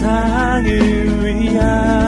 세상을 위한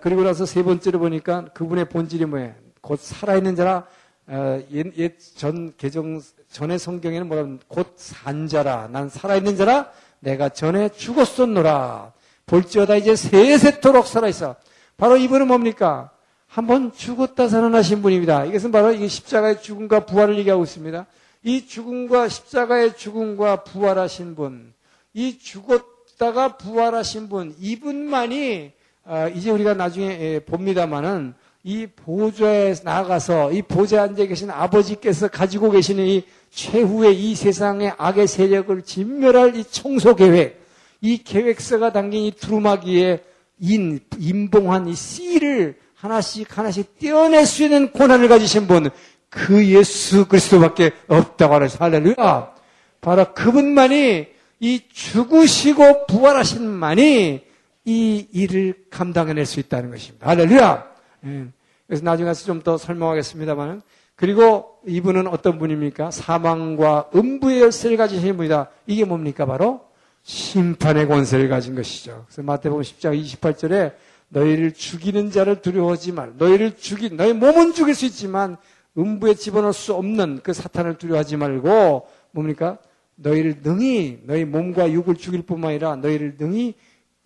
그리고 나서 세 번째로 보니까 그분의 본질이 뭐예요? 곧 살아있는 자라, 어, 옛, 옛전 개정, 전의 성경에는 뭐라고 곧 산자라. 난 살아있는 자라. 내가 전에 죽었었노라. 볼지어다 이제 세세토록 살아있어. 바로 이분은 뭡니까? 한번 죽었다 살아나신 분입니다. 이것은 바로 이 십자가의 죽음과 부활을 얘기하고 있습니다. 이 죽음과 십자가의 죽음과 부활하신 분, 이 죽었다가 부활하신 분, 이분만이 아, 이제 우리가 나중에 봅니다만은 이 보좌에 나가서 이 보좌에 앉아 계신 아버지께서 가지고 계시는 이 최후의 이 세상의 악의 세력을 진멸할 이 청소 계획, 이 계획서가 담긴 이 두루마기에 인, 인봉한 이 씨를 하나씩 하나씩 떼어낼 수 있는 고난을 가지신 분, 그 예수 그리스도밖에 없다고 하는 할렐루야. 바로 그분만이 이 죽으시고 부활하신 만이 이 일을 감당해낼 수 있다는 것입니다. 할렐루야! 예. 그래서 나중에 가서 좀 더 설명하겠습니다만 그리고 이분은 어떤 분입니까? 사망과 음부의 열쇠를 가지신 분이다. 이게 뭡니까? 바로 심판의 권세를 가진 것이죠. 그래서 마태복음 10장 28절에 너희를 죽이는 자를 두려워하지 말. 너희를 죽인 너희 몸은 죽일 수 있지만 음부에 집어넣을 수 없는 그 사탄을 두려워하지 말고 뭡니까? 너희를 능히 너희 몸과 육을 죽일 뿐만 아니라 너희를 능히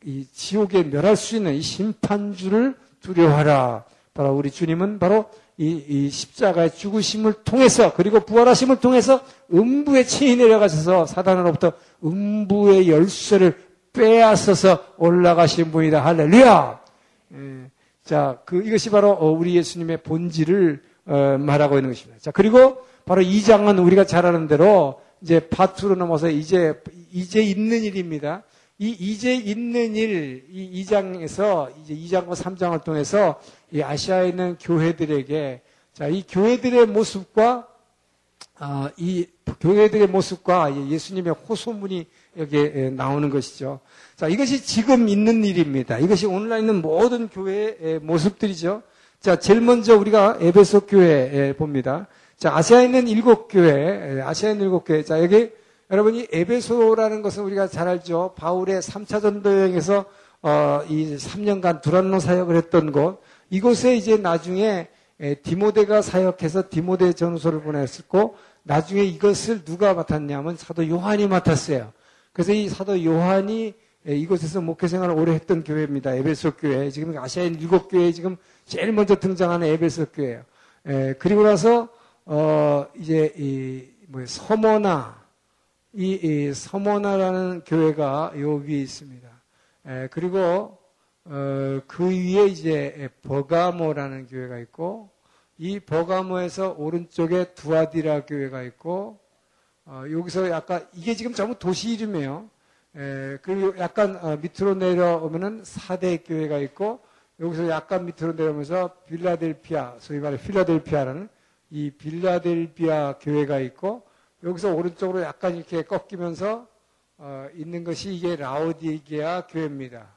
이 지옥에 멸할 수 있는 이 심판주를 두려워하라. 바로 우리 주님은 바로 이, 이 십자가의 죽으심을 통해서 그리고 부활하심을 통해서 음부에 친히 내려가셔서 사단으로부터 음부의 열쇠를 빼앗아서 올라가신 분이다. 할렐루야! 예. 자, 그, 이것이 바로 어, 우리 예수님의 본질을 어, 말하고 있는 것입니다. 자, 그리고 바로 이 장은 우리가 잘 아는 대로 이제 파투로 넘어서 이제, 이제 있는 일입니다. 이 이제 있는 일, 이 2장에서 이제 2장과 3장을 통해서 이 아시아에 있는 교회들에게 자, 이 교회들의 모습과 아, 이 교회들의 모습과 예수님의 호소문이 여기에 나오는 것이죠. 자, 이것이 지금 있는 일입니다. 이것이 오늘날 있는 모든 교회의 모습들이죠. 자, 제일 먼저 우리가 에베소 교회 봅니다. 자, 아시아에 있는 일곱 교회, 아시아에 있는 일곱 교회. 자, 여기 여러분이 에베소라는 것은 우리가 잘 알죠. 바울의 3차 전도 여행에서 어, 이 3년간 두란노 사역을 했던 곳. 이곳에 이제 나중에 디모데가 사역해서 디모데 전후소를 보냈었고 나중에 이것을 누가 맡았냐면 사도 요한이 맡았어요. 그래서 이 사도 요한이 이곳에서 목회 생활을 오래 했던 교회입니다. 에베소 교회. 지금 아시아인 일곱 교회에 지금 제일 먼저 등장하는 에베소 교회예요. 에, 그리고 나서 어 이제 이 뭐 서머나 이, 이 서머나라는 교회가 여기 있습니다. 에, 그리고 어, 그 위에 이제 버가모라는 교회가 있고 이 버가모에서 오른쪽에 두아디라 교회가 있고 어, 여기서 약간 이게 지금 전부 도시 이름이에요. 에, 그리고 약간 어, 밑으로 내려오면은 사대 교회가 있고 여기서 약간 밑으로 내려오면서 빌라델피아 소위 말해 필라델피아라는 이 빌라델피아 교회가 있고 여기서 오른쪽으로 약간 이렇게 꺾이면서 어, 있는 것이 이게 라오디게아 교회입니다.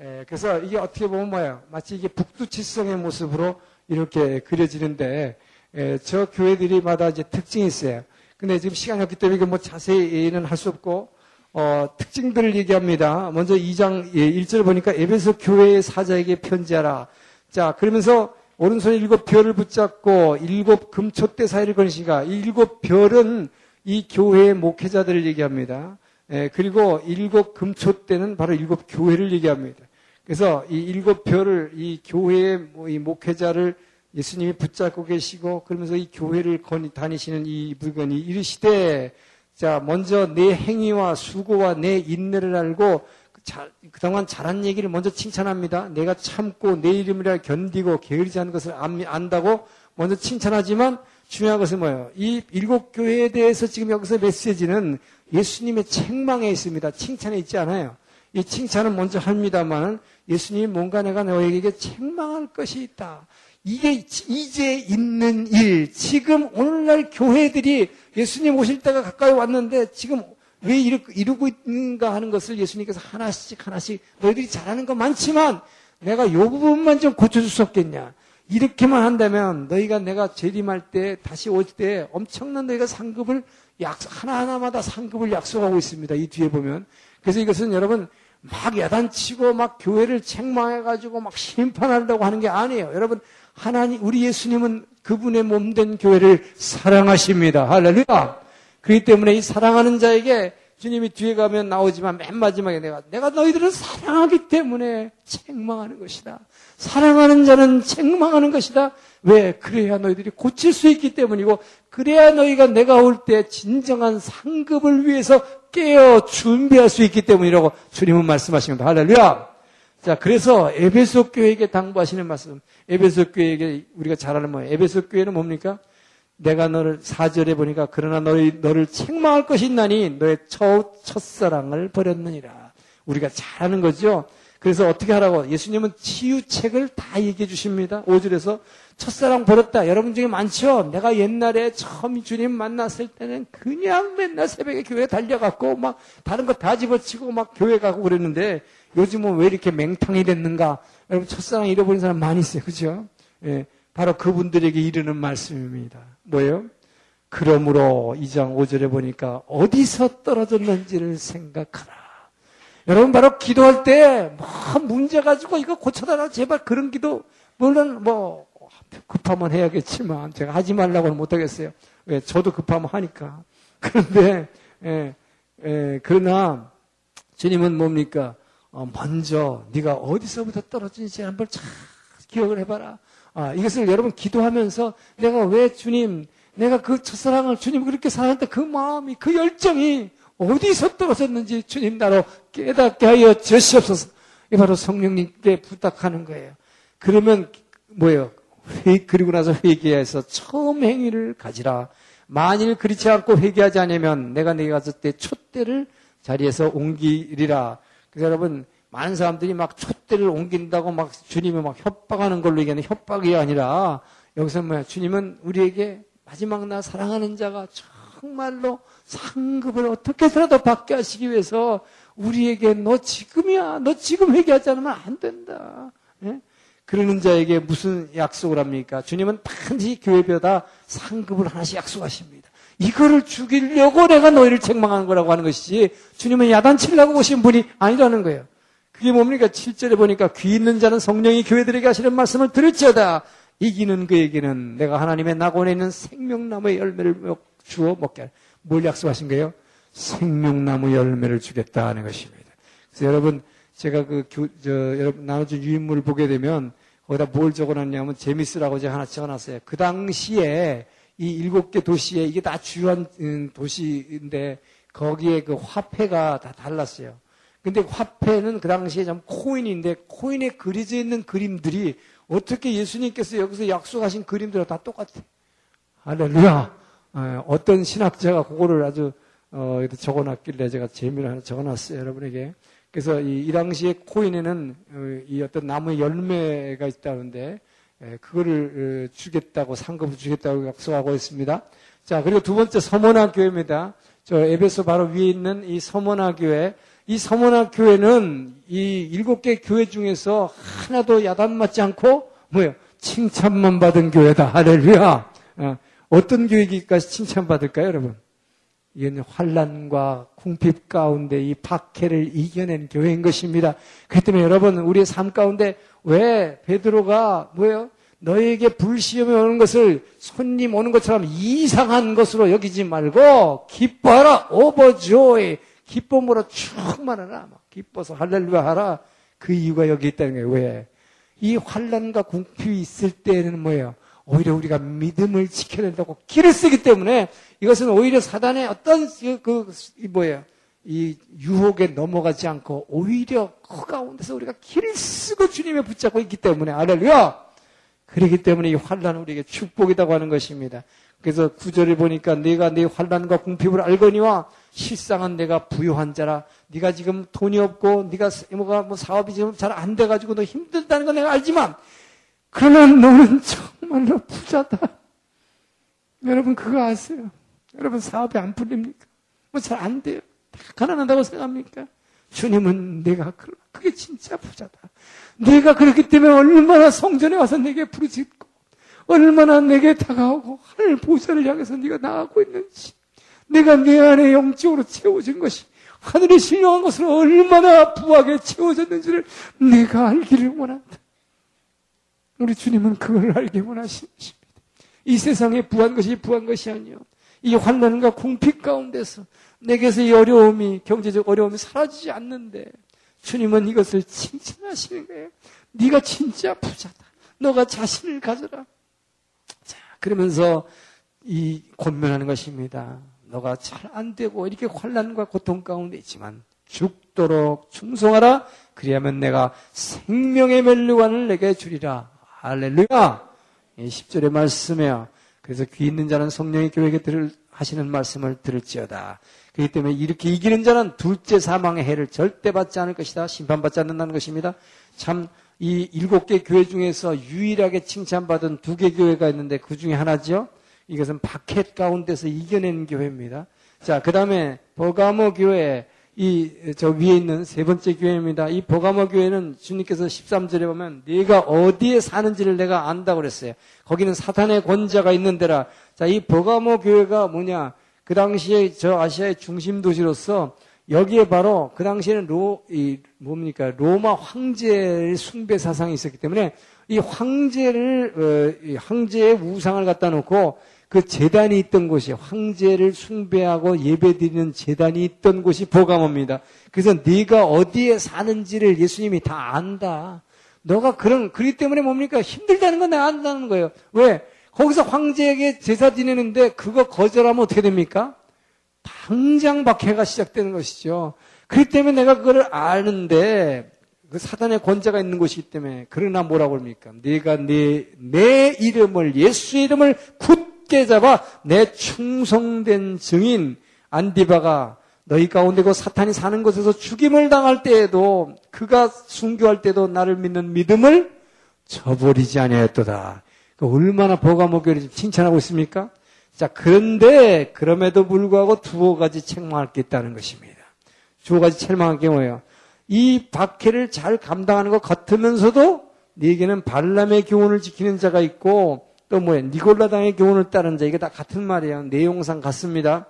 에, 그래서 이게 어떻게 보면 뭐예요? 마치 이게 북두칠성의 모습으로 이렇게 그려지는데 에, 저 교회들이마다 이제 특징이 있어요. 근데 지금 시간이 없기 때문에 뭐 자세히는 할 수 없고 어, 특징들을 얘기합니다. 먼저 2장 1절 예, 보니까 에베소 교회의 사자에게 편지하라. 자, 그러면서 오른손에 일곱 별을 붙잡고 일곱 금초대 사이를 이 일곱 별은 이 교회의 목회자들을 얘기합니다. 예, 그리고 일곱 금초대는 바로 일곱 교회를 얘기합니다. 그래서 이 일곱 별을 이 교회의 뭐이 목회자를 예수님이 붙잡고 계시고 그러면서 이 교회를 거니, 다니시는 이 물건이 이르시되 자 먼저 내 행위와 수고와 내 인내를 알고 자, 그동안 잘한 얘기를 먼저 칭찬합니다. 내가 참고 내 이름이라 견디고 게으르지 않은 것을 안다고 먼저 칭찬하지만 중요한 것은 뭐예요? 이 일곱 교회에 대해서 지금 여기서 메시지는 예수님의 책망에 있습니다. 칭찬에 있지 않아요. 이 칭찬은 먼저 합니다만 예수님이 뭔가 내가 너에게 책망할 것이 있다. 이게 이제 있는 일, 지금 오늘날 교회들이 예수님 오실 때가 가까이 왔는데 지금 왜 이루고 있는가 하는 것을 예수님께서 하나씩 하나씩 너희들이 잘하는 거 많지만 내가 요 부분만 좀 고쳐줄 수 없겠냐. 이렇게만 한다면 너희가 내가 재림할 때 다시 올 때 엄청난 너희가 상급을 약 하나하나마다 상급을 약속하고 있습니다. 이 뒤에 보면. 그래서 이것은 여러분 막 야단치고 막 교회를 책망해가지고 막 심판하려고 하는 게 아니에요. 여러분 하나님 우리 예수님은 그분의 몸된 교회를 사랑하십니다. 할렐루야. 그렇기 때문에 이 사랑하는 자에게 주님이 뒤에 가면 나오지만 맨 마지막에 내가 내가 너희들을 사랑하기 때문에 책망하는 것이다. 사랑하는 자는 책망하는 것이다. 왜? 그래야 너희들이 고칠 수 있기 때문이고 그래야 너희가 내가 올 때 진정한 상급을 위해서 깨어 준비할 수 있기 때문이라고 주님은 말씀하십니다. 할렐루야. 자, 그래서 에베소 교회에게 당부하시는 말씀. 에베소 교회에게 우리가 잘 아는 뭐예요? 에베소 교회는 뭡니까? 내가 너를 사절에 보니까 그러나 너희 너를 책망할 것이 있나니 너의 첫, 첫사랑을 버렸느니라. 우리가 잘 아는 거죠. 그래서 어떻게 하라고? 예수님은 치유책을 다 얘기해 주십니다. 5절에서 첫사랑 버렸다. 여러분 중에 많죠? 내가 옛날에 처음 주님 만났을 때는 그냥 맨날 새벽에 교회 달려갔고 막 다른 거 다 집어치고 막 교회 가고 그랬는데 요즘은 왜 이렇게 맹탕이 됐는가? 여러분 첫사랑 잃어버린 사람 많이 있어요. 그죠? 예. 바로 그분들에게 이르는 말씀입니다. 뭐예요? 그러므로 2장 5절에 보니까 어디서 떨어졌는지를 생각하라. 여러분 바로 기도할 때 뭐 문제 가지고 이거 고쳐달라 제발 그런 기도 물론 뭐 급하면 해야겠지만 제가 하지 말라고는 못하겠어요. 왜 저도 급하면 하니까. 그런데 예, 예, 그러나 주님은 뭡니까? 어, 먼저 네가 어디서부터 떨어진지 한번 잘 기억을 해봐라. 아, 이것을 여러분 기도하면서 내가 왜 주님, 내가 그 첫사랑을 주님 그렇게 사랑할 때그 마음이, 그 열정이 어디서 떨어졌는지 주님 나로 깨닫게 하여 주시옵소서. 이 바로 성령님께 부탁하는 거예요. 그러면 뭐예요? 회, 그리고 나서 회개해서 처음 행위를 가지라. 만일 그렇지 않고 회개하지 않으면 내가 내게 갔을 때 촛대를 자리에서 옮기리라. 그래서 여러분 많은 사람들이 막 촛대를 옮긴다고 막 주님을 막 협박하는 걸로 얘기하는 협박이 아니라 여기서 뭐야 주님은 우리에게 마지막 날 사랑하는 자가 정말로 상급을 어떻게 해서라도 받게 하시기 위해서 우리에게 너 지금이야 너 지금 회개하지 않으면 안 된다 예? 그러는 자에게 무슨 약속을 합니까? 주님은 반드시 교회별다 상급을 하나씩 약속하십니다. 이거를 죽이려고 내가 너희를 책망하는 거라고 하는 것이지 주님은 야단치려고 오신 분이 아니라는 거예요. 그게 뭡니까? 7절에 보니까 귀 있는 자는 성령이 교회들에게 하시는 말씀을 들을지어다. 이기는 그에게는 내가 하나님의 낙원에 있는 생명나무의 열매를 주어 먹게 할. 뭘 약속하신 거예요? 생명나무 열매를 주겠다 하는 것입니다. 그래서 여러분, 제가 그 교, 저, 여러분 나눠준 유인물을 보게 되면 거기다 뭘 적어놨냐면 재밌으라고 제가 하나 적어놨어요. 그 당시에 이 일곱 개 도시에 이게 다 주요한 음, 도시인데 거기에 그 화폐가 다 달랐어요. 근데 화폐는 그 당시에 좀 코인인데 코인에 그려져 있는 그림들이 어떻게 예수님께서 여기서 약속하신 그림들과 다 똑같아. 할렐루야. 어, 어떤 신학자가 그거를 아주 어, 적어놨길래 제가 재미를 하나 적어놨어요, 여러분에게. 그래서 이, 이 당시에 코인에는 어, 이 어떤 나무의 열매가 있다는데 에, 그거를 어, 주겠다고 상급을 주겠다고 약속하고 있습니다. 자 그리고 두 번째 서머나 교회입니다. 저 에베소 바로 위에 있는 이 서머나 교회 이 서문학 교회는 이 일곱 개 교회 중에서 하나도 야단 맞지 않고 뭐요? 칭찬만 받은 교회다. 할렐루야. 어, 떤 교회기까지 칭찬받을까요, 여러분? 이건 환란과 궁핍 가운데 이 박해를 이겨낸 교회인 것입니다. 그렇기 때문에 여러분 우리의 삶 가운데 왜 베드로가 뭐예요? 너에게 불시험이 오는 것을 손님 오는 것처럼 이상한 것으로 여기지 말고 기뻐하라 오버조이 기쁨으로 충만하라. 기뻐서 할렐루야 하라. 그 이유가 여기 있다는 거예요. 왜? 이 환란과 궁핍이 있을 때는 뭐예요? 오히려 우리가 믿음을 지켜낸다고 길을 쓰기 때문에 이것은 오히려 사단의 어떤 그, 그 뭐예요? 이 유혹에 넘어가지 않고 오히려 그 가운데서 우리가 길을 쓰고 주님에 붙잡고 있기 때문에 할렐루야. 그렇기 때문에 이 환란은 우리에게 축복이라고 하는 것입니다. 그래서 구절을 보니까 내가 내 환란과 궁핍을 알거니와 실상은 내가 부유한 자라. 네가 지금 돈이 없고 네가 뭐가 뭐 사업이 지금 잘 안 돼가지고 너 힘들다는 건 내가 알지만 그러나 너는 정말로 부자다. 여러분 그거 아세요? 여러분 사업이 안 풀립니까? 뭐 잘 안 돼요. 다 가난하다고 생각합니까? 주님은 내가 그게 진짜 부자다. 내가 그렇기 때문에 얼마나 성전에 와서 내게 부르짖고 얼마나 내게 다가오고 하늘 보좌를 향해서 네가 나가고 있는지 내가 내 안에 영적으로 채워진 것이 하늘에 신령한 것으로 얼마나 부하게 채워졌는지를 내가 알기를 원한다. 우리 주님은 그걸 알기 원하십니다. 이 세상에 부한 것이 부한 것이 아니요. 이 환난과 궁핍 가운데서 내게서 이 어려움이 경제적 어려움이 사라지지 않는데 주님은 이것을 칭찬하시는 거예요. 네가 진짜 부자다. 너가 자신을 가져라. 자, 그러면서 이 권면하는 것입니다. 너가 잘 안 되고 이렇게 환란과 고통 가운데 있지만 죽도록 충성하라. 그리하면 내가 생명의 멸류관을 내게 주리라. 할렐루야. 10절의 말씀이에요. 그래서 귀 있는 자는 성령의 교회에 들을 하시는 말씀을 들을지어다. 그렇기 때문에 이렇게 이기는 자는 둘째 사망의 해를 절대 받지 않을 것이다. 심판받지 않는다는 것입니다. 참, 이 일곱 개 교회 중에서 유일하게 칭찬받은 두 개 교회가 있는데 그 중에 하나죠. 이것은 바켓 가운데서 이겨낸 교회입니다. 자, 그 다음에 버가모 교회, 이, 저 위에 있는 세 번째 교회입니다. 이 버가모 교회는 주님께서 13절에 보면 네가 어디에 사는지를 내가 안다고 그랬어요. 거기는 사탄의 권자가 있는 데라. 자, 이 버가모 교회가 뭐냐. 그 당시에 저 아시아의 중심 도시로서 여기에 바로 그 당시에는 로, 이, 뭡니까, 로마 황제의 숭배 사상이 있었기 때문에 이 황제를, 어, 이 황제의 우상을 갖다 놓고 그 재단이 있던 곳이 황제를 숭배하고 예배드리는 재단이 있던 곳이 보가모입니다. 그래서 네가 어디에 사는지를 예수님이 다 안다. 너가 그런, 그렇기 때문에 뭡니까? 힘들다는 건 내가 안다는 거예요. 왜? 거기서 황제에게 제사 지내는데 그거 거절하면 어떻게 됩니까? 당장 박해가 시작되는 것이죠. 그렇기 때문에 내가 그걸 아는데 그 사단의 권자가 있는 곳이기 때문에 그러나 뭐라고 합니까? 네가 내, 내 이름을 예수의 이름을 굳게 잡아 내 충성된 증인 안디바가 너희 가운데 그 사탄이 사는 곳에서 죽임을 당할 때에도 그가 순교할 때도 나를 믿는 믿음을 저버리지 아니하였도다. 그 얼마나 보가목교를 칭찬하고 있습니까? 자, 그런데 그럼에도 불구하고 두어 가지 책망할 게 있다는 것입니다. 두어 가지 책망할 게 뭐예요? 이 박해를 잘 감당하는 것 같으면서도 네게는 발람의 교훈을 지키는 자가 있고 또 뭐예요? 니골라당의 교훈을 따른 자 이게 다 같은 말이에요. 내용상 같습니다.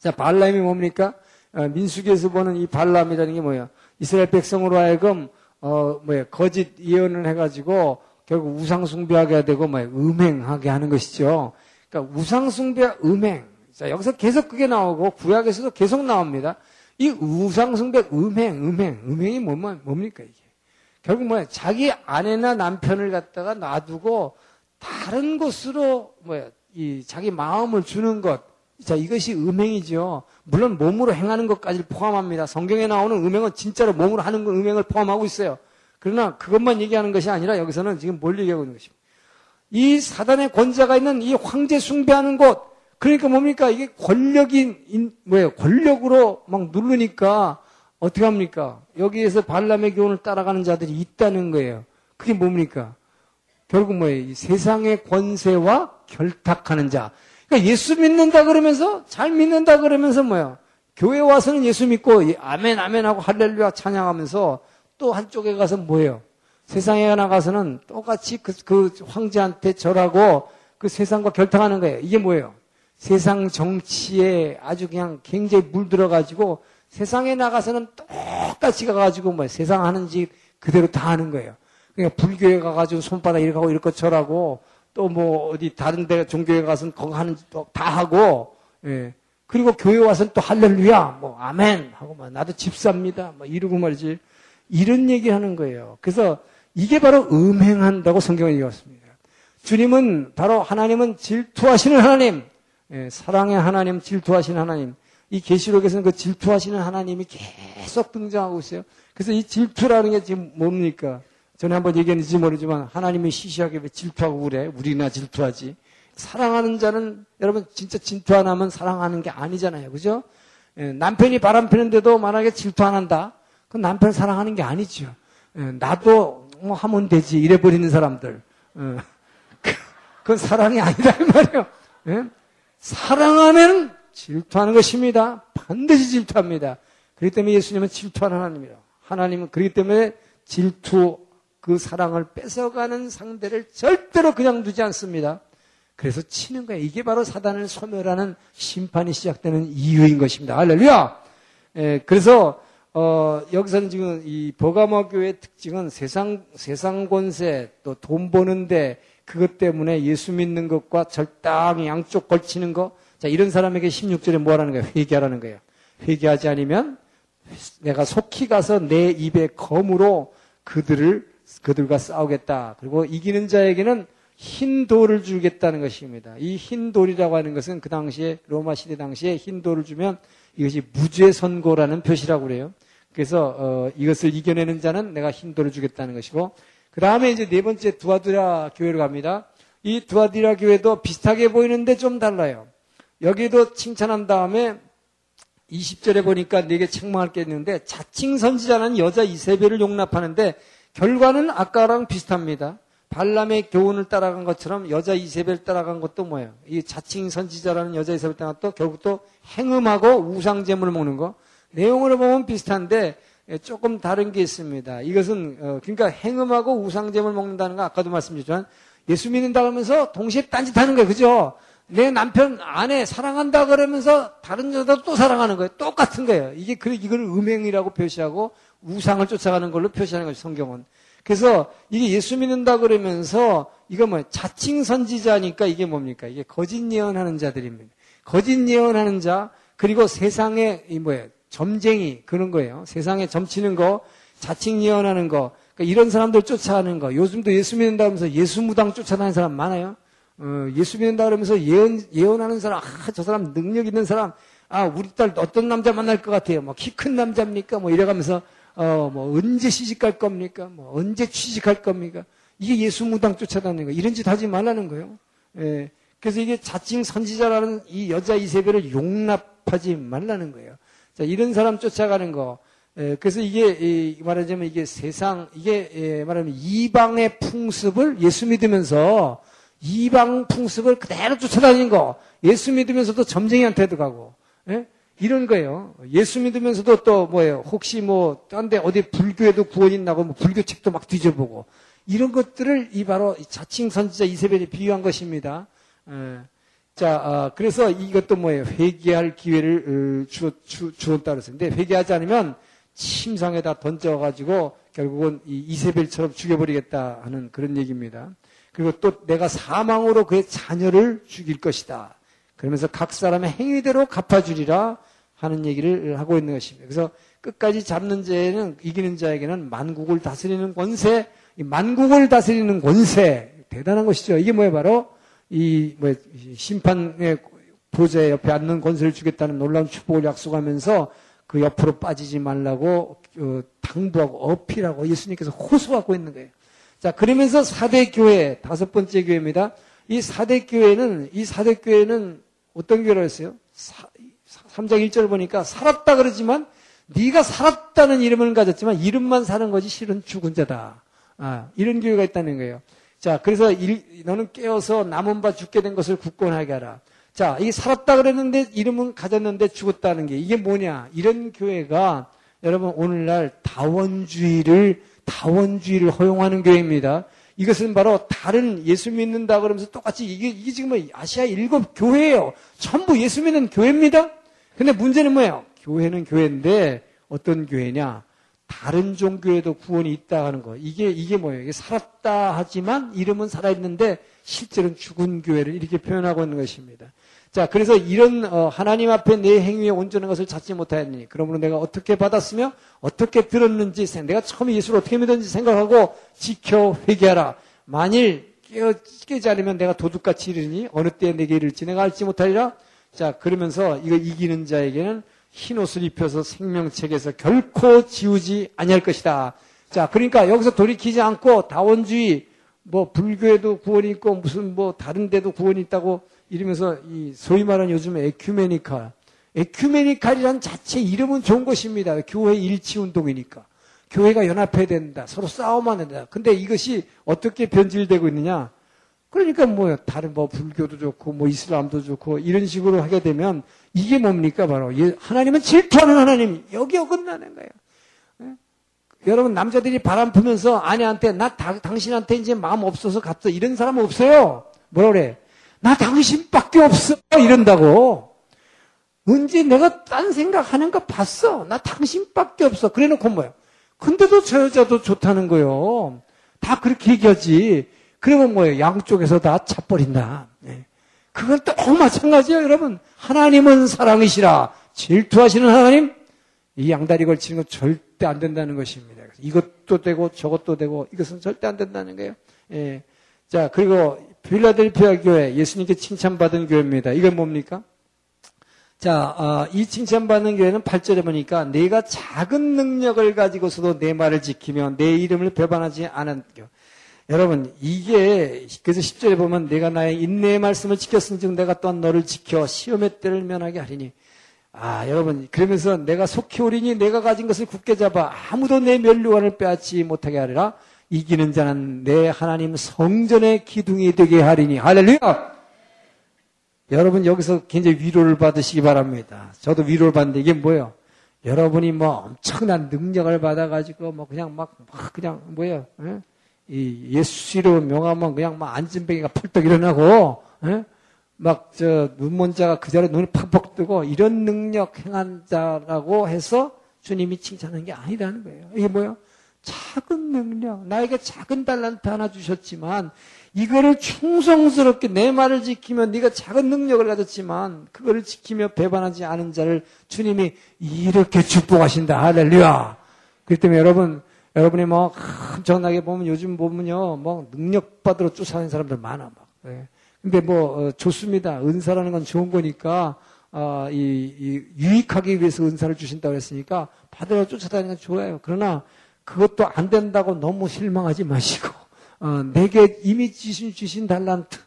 자, 발람이 뭡니까? 어, 민수기에서 보는 이 발람이라는 게 뭐예요? 이스라엘 백성으로 하여금 어 뭐예요? 거짓 예언을 해가지고 결국 우상숭배하게 되고 뭐 음행하게 하는 것이죠. 그러니까 우상숭배, 음행. 자, 여기서 계속 그게 나오고 구약에서도 계속 나옵니다. 이 우상숭배, 음행, 음행, 음행이 뭐, 뭡니까 이게? 결국 뭐야? 자기 아내나 남편을 갖다가 놔두고 다른 곳으로 뭐야? 이 자기 마음을 주는 것. 자, 이것이 음행이죠. 물론 몸으로 행하는 것까지 포함합니다. 성경에 나오는 음행은 진짜로 몸으로 하는 음행을 포함하고 있어요. 그러나 그것만 얘기하는 것이 아니라 여기서는 지금 뭘 얘기하고 있는 것입니다. 이 사단의 권자가 있는 이 황제 숭배하는 곳, 그러니까 뭡니까? 이게 권력이, 뭐예요? 권력으로 막 누르니까 어떻게 합니까? 여기에서 발람의 교훈을 따라가는 자들이 있다는 거예요. 그게 뭡니까? 결국 뭐예요? 이 세상의 권세와 결탁하는 자. 그러니까 예수 믿는다 그러면서, 잘 믿는다 그러면서 뭐야? 교회 와서는 예수 믿고, 아멘, 아멘 하고 할렐루야 찬양하면서 또 한쪽에 가서 뭐예요? 세상에 나가서는 똑같이 그, 그 황제한테 절하고 그 세상과 결탁하는 거예요. 이게 뭐예요? 세상 정치에 아주 그냥 굉장히 물들어가지고 세상에 나가서는 똑같이 가가지고 뭐 세상 하는 짓 그대로 다 하는 거예요. 그러니까 불교에 가가지고 손바닥 이렇게 하고 이렇게 절하고 또 뭐 어디 다른 데 종교에 가서는 거기 하는 짓다 하고 예. 그리고 교회 와서는 또 할렐루야 뭐 아멘 하고 막 나도 집사입니다 뭐 이러고 말이지 이런 얘기 하는 거예요. 그래서 이게 바로 음행한다고 성경은 얘기했습니다. 주님은 바로 하나님은 질투하시는 하나님, 예, 사랑의 하나님, 질투하시는 하나님. 이 계시록에서는 그 질투하시는 하나님이 계속 등장하고 있어요. 그래서 이 질투라는 게 지금 뭡니까? 전에 한번 얘기했는지 모르지만 하나님이 시시하게 왜 질투하고 그래? 우리나 질투하지. 사랑하는 자는 여러분 진짜 질투 안 하면 사랑하는 게 아니잖아요. 그죠? 예, 남편이 바람 피는데도 만약에 질투 안 한다? 그건 남편 사랑하는 게 아니죠. 예, 나도 뭐 하면 되지. 이래 버리는 사람들. 어, 그건 사랑이 아니다 이 말이에요. 예? 사랑하면 질투하는 것입니다. 반드시 질투합니다. 그렇기 때문에 예수님은 질투하는 하나님이에요. 하나님은 그렇기 때문에 질투 그 사랑을 뺏어가는 상대를 절대로 그냥 두지 않습니다. 그래서 치는 거예요. 이게 바로 사단을 소멸하는 심판이 시작되는 이유인 것입니다. 할렐루야! 예, 그래서 어, 여기서는 지금 이 버가모 교회의 특징은 세상 세상 권세 또 돈 버는데 그것 때문에 예수 믿는 것과 절당히 양쪽 걸치는 거. 자, 이런 사람에게 16절에 뭐라는 거예요? 회개하라는 거예요. 회개하지 않으면 내가 속히 가서 내 입의 검으로 그들을 그들과 싸우겠다. 그리고 이기는 자에게는 흰 돌을 주겠다는 것입니다. 이 흰 돌이라고 하는 것은 그 당시에 로마 시대 당시에 흰 돌을 주면 이것이 무죄 선고라는 표시라고 그래요. 그래서 어, 이것을 이겨내는 자는 내가 흰 돌을 주겠다는 것이고 그 다음에 이제 네 번째 두아디라 교회로 갑니다. 이 두아디라 교회도 비슷하게 보이는데 좀 달라요. 여기도 칭찬한 다음에 20절에 보니까 네게 책망할 게 있는데 자칭 선지자는 여자 이세벨을 용납하는데 결과는 아까랑 비슷합니다. 발람의 교훈을 따라간 것처럼 여자 이세벨 따라간 것도 뭐예요? 이 자칭 선지자라는 여자 이세벨 따라간 것도 결국 또 행음하고 우상 제물을 먹는 거. 내용으로 보면 비슷한데 조금 다른 게 있습니다. 이것은 어, 그러니까 행음하고 우상제물 먹는다는 거 아까도 말씀드렸지만 예수 믿는다 그러면서 동시에 딴짓하는 거예요. 그죠? 내 남편 아내 사랑한다 그러면서 다른 여자도 또 사랑하는 거예요. 똑같은 거예요. 이게 그 이걸 음행이라고 표시하고 우상을 쫓아가는 걸로 표시하는 거죠. 성경은. 그래서 이게 예수 믿는다 그러면서 이거 뭐 자칭 선지자니까 이게 뭡니까? 이게 거짓 예언하는 자들입니다. 거짓 예언하는 자 그리고 세상에 이 뭐예요? 점쟁이 그런 거예요. 세상에 점치는 거, 자칭 예언하는 거, 그러니까 이런 사람들 쫓아가는 거. 요즘도 예수 믿는다 하면서 예수 무당 쫓아다니는 사람 많아요. 어, 예수 믿는다 그러면서 예언 예언하는 사람, 아, 저 사람 능력 있는 사람, 아, 우리 딸 어떤 남자 만날 것 같아요. 뭐 키 큰 남자입니까? 뭐 이래가면서 어, 뭐 언제 시집갈 겁니까? 뭐 언제 취직할 겁니까? 이게 예수 무당 쫓아다니는 거. 이런 짓 하지 말라는 거예요. 예. 그래서 이게 자칭 선지자라는 이 여자 이세벨을 용납하지 말라는 거예요. 자, 이런 사람 쫓아가는 거. 에, 그래서 이게 말하자면 이게 세상 이게 에, 말하면 이방의 풍습을 예수 믿으면서 이방 풍습을 그대로 쫓아다니는 거. 예수 믿으면서도 점쟁이한테도 가고. 에? 이런 거예요. 예수 믿으면서도 또 뭐예요? 혹시 뭐 딴 데 어디 불교에도 구원 있나고 뭐 불교 책도 막 뒤져보고 이런 것들을 이 바로 자칭 선지자 이세벨이 비유한 것입니다. 에. 자, 아, 그래서 이것도 뭐예요? 회개할 기회를 어, 주, 주, 주었다 그랬는데 회개하지 않으면 침상에다 던져가지고 결국은 이 이세벨처럼 죽여버리겠다 하는 그런 얘기입니다. 그리고 또 내가 사망으로 그의 자녀를 죽일 것이다. 그러면서 각 사람의 행위대로 갚아주리라 하는 얘기를 하고 있는 것입니다. 그래서 끝까지 잡는 자에는 이기는 자에게는 만국을 다스리는 권세, 만국을 다스리는 권세 대단한 것이죠. 이게 뭐예요? 바로 이 뭐 심판의 보좌 옆에 앉는 권세를 주겠다는 놀라운 축복을 약속하면서 그 옆으로 빠지지 말라고 어, 당부하고 어필하고 예수님께서 호소하고 있는 거예요. 자, 그러면서 사대 교회 다섯 번째 교회입니다. 이 사대 교회는 이 사대 교회는 어떤 교회라고 했어요? 3장 1절 보니까 살았다 그러지만 네가 살았다는 이름을 가졌지만 이름만 사는 거지 실은 죽은 자다. 아, 이런 교회가 있다는 거예요. 자, 그래서 일, 너는 깨어서 남은 바 죽게 된 것을 굳건하게 하라. 자, 이게 살았다 그랬는데 이름은 가졌는데 죽었다는 게 이게 뭐냐? 이런 교회가 여러분 오늘날 다원주의를 다원주의를 허용하는 교회입니다. 이것은 바로 다른 예수 믿는다 그러면서 똑같이 이게, 이게 지금 뭐 아시아 일곱 교회예요. 전부 예수 믿는 교회입니다. 근데 문제는 뭐예요? 교회는 교회인데 어떤 교회냐? 다른 종교에도 구원이 있다 하는 거. 이게, 이게 뭐예요? 이게 살았다 하지만 이름은 살아있는데 실제로는 죽은 교회를 이렇게 표현하고 있는 것입니다. 자, 그래서 이런, 어, 하나님 앞에 내 행위에 온전한 것을 찾지 못하였니. 그러므로 내가 어떻게 받았으며 어떻게 들었는지, 내가 처음에 예수를 어떻게 믿었는지 생각하고 지켜 회개하라. 만일 깨어, 깨지 않으면 내가 도둑같이 이르니 어느 때에 내게 이를지 내가 알지 못하리라. 자, 그러면서 이거 이기는 자에게는 흰 옷을 입혀서 생명책에서 결코 지우지 아니할 것이다. 자, 그러니까 여기서 돌이키지 않고 다원주의, 뭐 불교에도 구원이 있고 무슨 뭐 다른 데도 구원이 있다고 이러면서 이 소위 말하는 요즘 에큐메니칼. 에큐메니칼이란 자체 이름은 좋은 것입니다. 교회 일치 운동이니까. 교회가 연합해야 된다. 서로 싸움만 된다. 근데 이것이 어떻게 변질되고 있느냐? 그러니까 뭐 다른 뭐 불교도 좋고 뭐 이슬람도 좋고 이런 식으로 하게 되면 이게 뭡니까 바로 하나님은 질투하는 하나님 여기 어긋나는 거예요. 예? 여러분 남자들이 바람 피면서 아내한테 나 다, 당신한테 이제 마음 없어서 갔어 이런 사람은 없어요. 뭐라 그래? 나 당신밖에 없어 이런다고. 언제 내가 딴 생각하는 거 봤어? 나 당신밖에 없어. 그래놓고 뭐야? 근데도 저 여자도 좋다는 거요. 다 그렇게 얘기하지. 그러면 뭐예요? 양쪽에서 다 차버린다. 네. 그건 또 마찬가지예요, 여러분. 하나님은 사랑이시라. 질투하시는 하나님? 이 양다리 걸치는 건 절대 안 된다는 것입니다. 이것도 되고 저것도 되고 이것은 절대 안 된다는 거예요. 예. 자, 그리고 필라델피아 교회 예수님께 칭찬받은 교회입니다. 이건 뭡니까? 자, 어, 이 칭찬받는 교회는 8절에 보니까 내가 작은 능력을 가지고서도 내 말을 지키며 내 이름을 배반하지 않은 교회. 여러분, 이게, 그래서 10절에 보면 내가 나의 인내의 말씀을 지켰은 즉 내가 또한 너를 지켜 시험의 때를 면하게 하리니. 아, 여러분, 그러면서 내가 속히 오리니 내가 가진 것을 굳게 잡아 아무도 내 면류관을 빼앗지 못하게 하리라. 이기는 자는 내 하나님 성전의 기둥이 되게 하리니. 할렐루야! 여러분, 여기서 굉장히 위로를 받으시기 바랍니다. 저도 위로를 받는데 이게 뭐예요? 여러분이 뭐 엄청난 능력을 받아가지고 뭐 그냥 막, 막 그냥 뭐예요? 예? 이 예수 로 명하면 그냥 막 안진뱅이가 펄떡 일어나고 에? 막저 눈먼 자가 그 자리에 눈을 팍팍 뜨고 이런 능력 행한 자라고 해서 주님이 칭찬하는 게 아니라는 거예요. 이게 뭐예요? 작은 능력, 나에게 작은 달란트 하나 주셨지만 이거를 충성스럽게 내 말을 지키면 네가 작은 능력을 가졌지만 그거를 지키며 배반하지 않은 자를 주님이 이렇게 축복하신다. 할렐루야. 그렇기 때문에 여러분 여러분이 뭐 엄청나게 보면 요즘 보면요, 뭐 능력 받으러 쫓아다니는 사람들 많아 막. 예. 근데 뭐 어, 좋습니다. 은사라는 건 좋은 거니까 어, 이, 이, 유익하기 위해서 은사를 주신다고 했으니까 받으러 쫓아다니는 건 좋아요. 그러나 그것도 안 된다고 너무 실망하지 마시고 어, 내게 이미 주신, 주신 달란트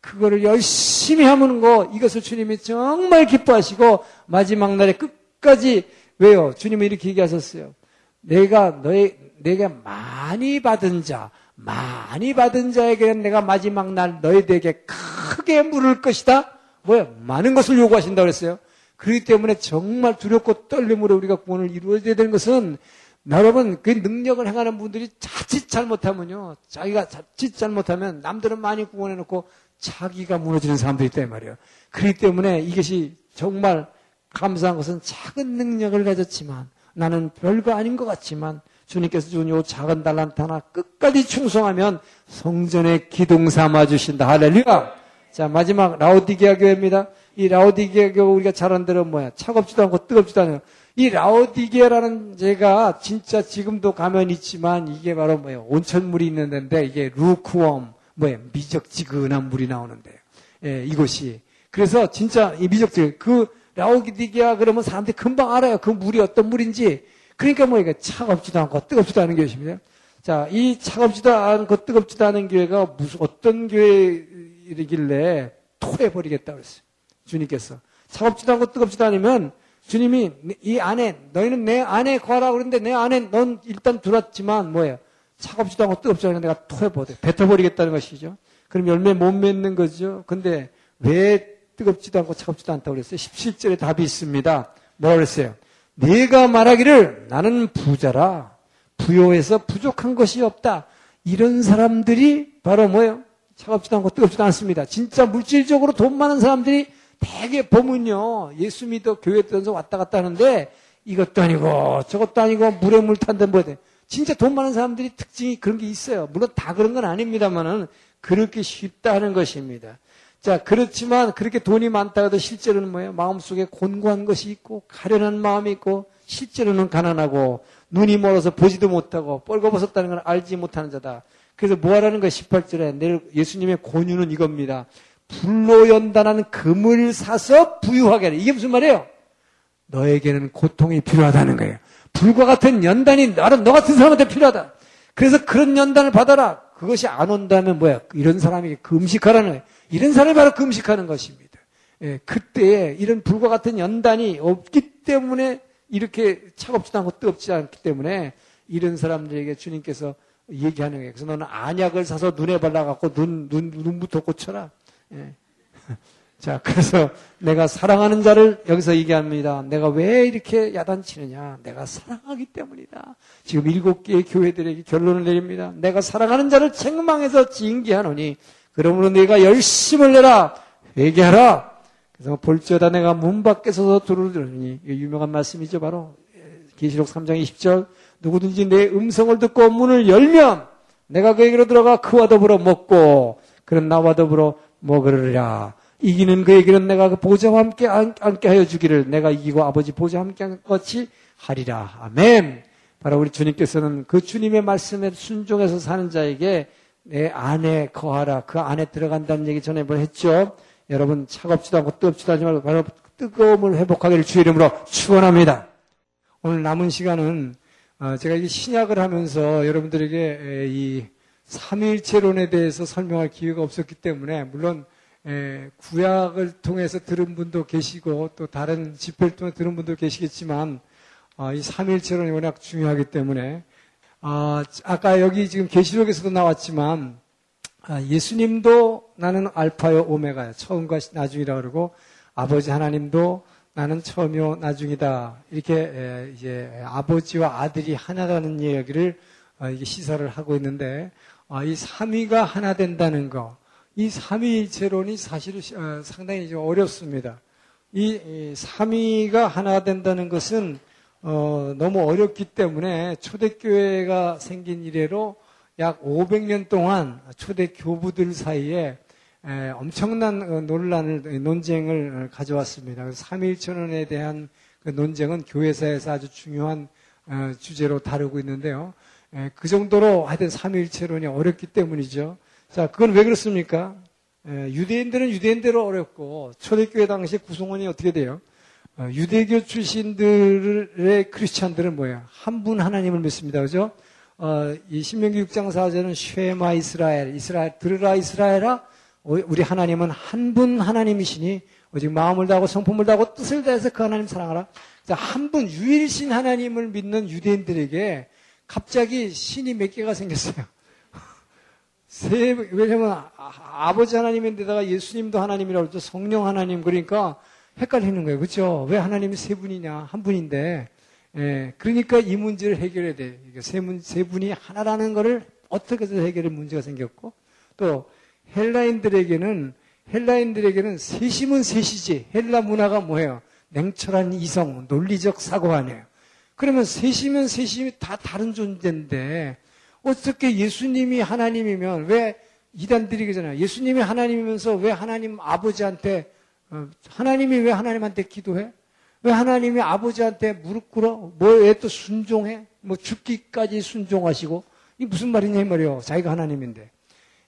그거를 열심히 하는 거 이것을 주님이 정말 기뻐하시고 마지막 날에 끝까지 왜요? 주님은 이렇게 얘기하셨어요. 내가 너의 내게 많이 받은 자, 많이 받은 자에게는 내가 마지막 날 너희들에게 크게 물을 것이다. 뭐야? 많은 것을 요구하신다고 그랬어요. 그렇기 때문에 정말 두렵고 떨림으로 우리가 구원을 이루어야 되는 것은 여러분 그 능력을 행하는 분들이 자칫 잘못하면요 자기가 자칫 잘못하면 남들은 많이 구원해 놓고 자기가 무너지는 사람들이 있단 말이에요. 그렇기 때문에 이것이 정말 감사한 것은 작은 능력을 가졌지만 나는 별거 아닌 것 같지만 주님께서 준요 작은 달란트 하나 끝까지 충성하면 성전의 기둥 삼아 주신다. 할렐루야! 자, 마지막 라오디게아 교회입니다. 이 라오디게아 교회 우리가 잘 아는 대로 뭐야? 차갑지도 않고 뜨겁지도 않아요. 이 라오디게라는 제가 진짜 지금도 가면 있지만 이게 바로 뭐예요? 온천물이 있는 데인데 이게 루크웜, 뭐예요? 미적지근한 물이 나오는데. 예, 이곳이. 그래서 진짜 이 미적지근, 그 라오디게아 그러면 사람들이 금방 알아요. 그 물이 어떤 물인지. 그러니까 뭐 이게 차갑지도 않고 뜨겁지도 않은 교회입니다. 자, 이 차갑지도 않고 뜨겁지도 않은 교회가 무슨 어떤 교회이길래 토해 버리겠다 그랬어요. 주님께서. 차갑지도 않고 뜨겁지도 않으면 주님이 이 안에 너희는 내 안에 거하라 그러는데 내 안에 넌 일단 들었지만 뭐예요? 차갑지도 않고 뜨겁지도 않은 내가 토해 버려 뱉어 버리겠다는 것이죠. 그럼 열매 못 맺는 거죠. 근데 왜 뜨겁지도 않고 차갑지도 않다고 그랬어요? 17절에 답이 있습니다. 뭐라 그랬어요? 내가 말하기를 나는 부자라 부여해서 부족한 것이 없다. 이런 사람들이 바로 뭐예요? 차갑지도 않고 뜨겁지도 않습니다. 진짜 물질적으로 돈 많은 사람들이 대개 보면요. 예수 믿어 교회 떠서 왔다 갔다 하는데 이것도 아니고 저것도 아니고 물에 물 탄데 뭐야 돼. 진짜 돈 많은 사람들이 특징이 그런 게 있어요. 물론 다 그런 건 아닙니다만은 그렇게 쉽다 하는 것입니다. 자, 그렇지만 그렇게 돈이 많다 해도 실제로는 뭐예요? 마음속에 곤고한 것이 있고 가련한 마음이 있고 실제로는 가난하고 눈이 멀어서 보지도 못하고 뻘거벗었다는 걸 알지 못하는 자다. 그래서 뭐 하라는 거예요? 18절에 내일 예수님의 권유는 이겁니다. 불로 연단하는 금을 사서 부유하게 하라. 이게 무슨 말이에요? 너에게는 고통이 필요하다는 거예요. 불과 같은 연단이 나는 너 같은 사람한테 필요하다. 그래서 그런 연단을 받아라. 그것이 안 온다면 뭐야? 이런 사람이 금식하라는 거예요. 이런 사람이 바로 금식하는 것입니다. 예, 그때에 이런 불과 같은 연단이 없기 때문에 이렇게 차갑지도 않고 뜨겁지 않기 때문에 이런 사람들에게 주님께서 얘기하는 거예요. 그래서 너는 안약을 사서 눈에 발라갖고 눈, 눈, 눈부터 꽂혀라. 예. 자, 그래서 내가 사랑하는 자를 여기서 얘기합니다. 내가 왜 이렇게 야단치느냐? 내가 사랑하기 때문이다. 지금 일곱 개의 교회들에게 결론을 내립니다. 내가 사랑하는 자를 책망해서 징계하노니, 그러므로 내가 열심을 내라! 회개하라! 그래서 볼지어다 내가 문 밖에 서서 들어오더니, 유명한 말씀이죠. 바로, 계시록 3장 20절. 누구든지 내 음성을 듣고 문을 열면, 내가 그에게로 들어가 그와 더불어 먹고, 그런 나와 더불어 먹으리라. 이기는 그에게는 내가 그 보좌와 함께 함께 하여 주기를 내가 이기고 아버지 보좌와 함께 한 것이 하리라. 아멘. 바로 우리 주님께서는 그 주님의 말씀에 순종해서 사는 자에게 내 안에 거하라. 그 안에 들어간다는 얘기 전에 뭐 했죠? 여러분 차갑지도 않고 뜨겁지도 않지 말고 바로 뜨거움을 회복하기를 주의 이름으로 축원합니다. 오늘 남은 시간은 어, 제가 이 신약을 하면서 여러분들에게 이 삼위일체론에 대해서 설명할 기회가 없었기 때문에 물론 에, 구약을 통해서 들은 분도 계시고 또 다른 집회를 통해 들은 분도 계시겠지만 어, 이 삼일체론이 워낙 중요하기 때문에 어, 아까 여기 지금 계시록에서도 나왔지만 아, 예수님도 나는 알파요 오메가야 처음과 나중이라 그러고 아버지 하나님도 나는 처음이요 나중이다 이렇게 에, 이제 아버지와 아들이 하나라는 이야기를 어, 이게 시사를 하고 있는데 어, 이 삼위가 하나 된다는 거. 이 삼위일체론이 사실 어, 상당히 좀 어렵습니다. 이 삼위가 하나 된다는 것은 어, 너무 어렵기 때문에 초대교회가 생긴 이래로 약 500년 동안 초대 교부들 사이에 에, 엄청난 어, 논란을 논쟁을 가져왔습니다. 삼위일체론에 대한 그 논쟁은 교회사에서 아주 중요한 어, 주제로 다루고 있는데요. 에, 그 정도로 하여튼 삼위일체론이 어렵기 때문이죠. 자, 그건 왜 그렇습니까? 예, 유대인들은 유대인대로 어렵고 초대교회 당시 구성원이 어떻게 돼요? 어, 유대교 출신들의 크리스찬들은 뭐예요? 한 분 하나님을 믿습니다. 그죠? 어, 이 신명기 6장 4절은 쉐마 이스라엘, 이스라엘, 들으라 이스라엘아, 우리 하나님은 한 분 하나님이시니 오직 마음을 다하고 성품을 다하고 뜻을 다해서 그 하나님 사랑하라. 한 분 유일신 하나님을 믿는 유대인들에게 갑자기 신이 몇 개가 생겼어요. 세, 왜냐면 아, 버지 하나님인데다가 예수님도 하나님이라고 그러죠. 성령 하나님. 그러니까 헷갈리는 거예요. 그렇죠? 왜 하나님이 세 분이냐? 한 분인데. 예, 그러니까 이 문제를 해결해야 돼. 세, 문, 세 분이 하나라는 것을 어떻게 해서 해결할 문제가 생겼고 또 헬라인들에게는 헬라인들에게는 세심은 세시지. 헬라 문화가 뭐예요? 냉철한 이성, 논리적 사고 아니에요. 그러면 세심은 세심이 다 다른 존재인데 어떻게 예수님이 하나님이면 왜 이단들이 그러잖아요. 예수님이 하나님이면서 왜 하나님 아버지한테 어, 하나님이 왜 하나님한테 기도해? 왜 하나님이 아버지한테 무릎 꿇어? 뭐 왜 또 순종해? 뭐 죽기까지 순종하시고 이 무슨 말이냐 이 말이요. 자기가 하나님인데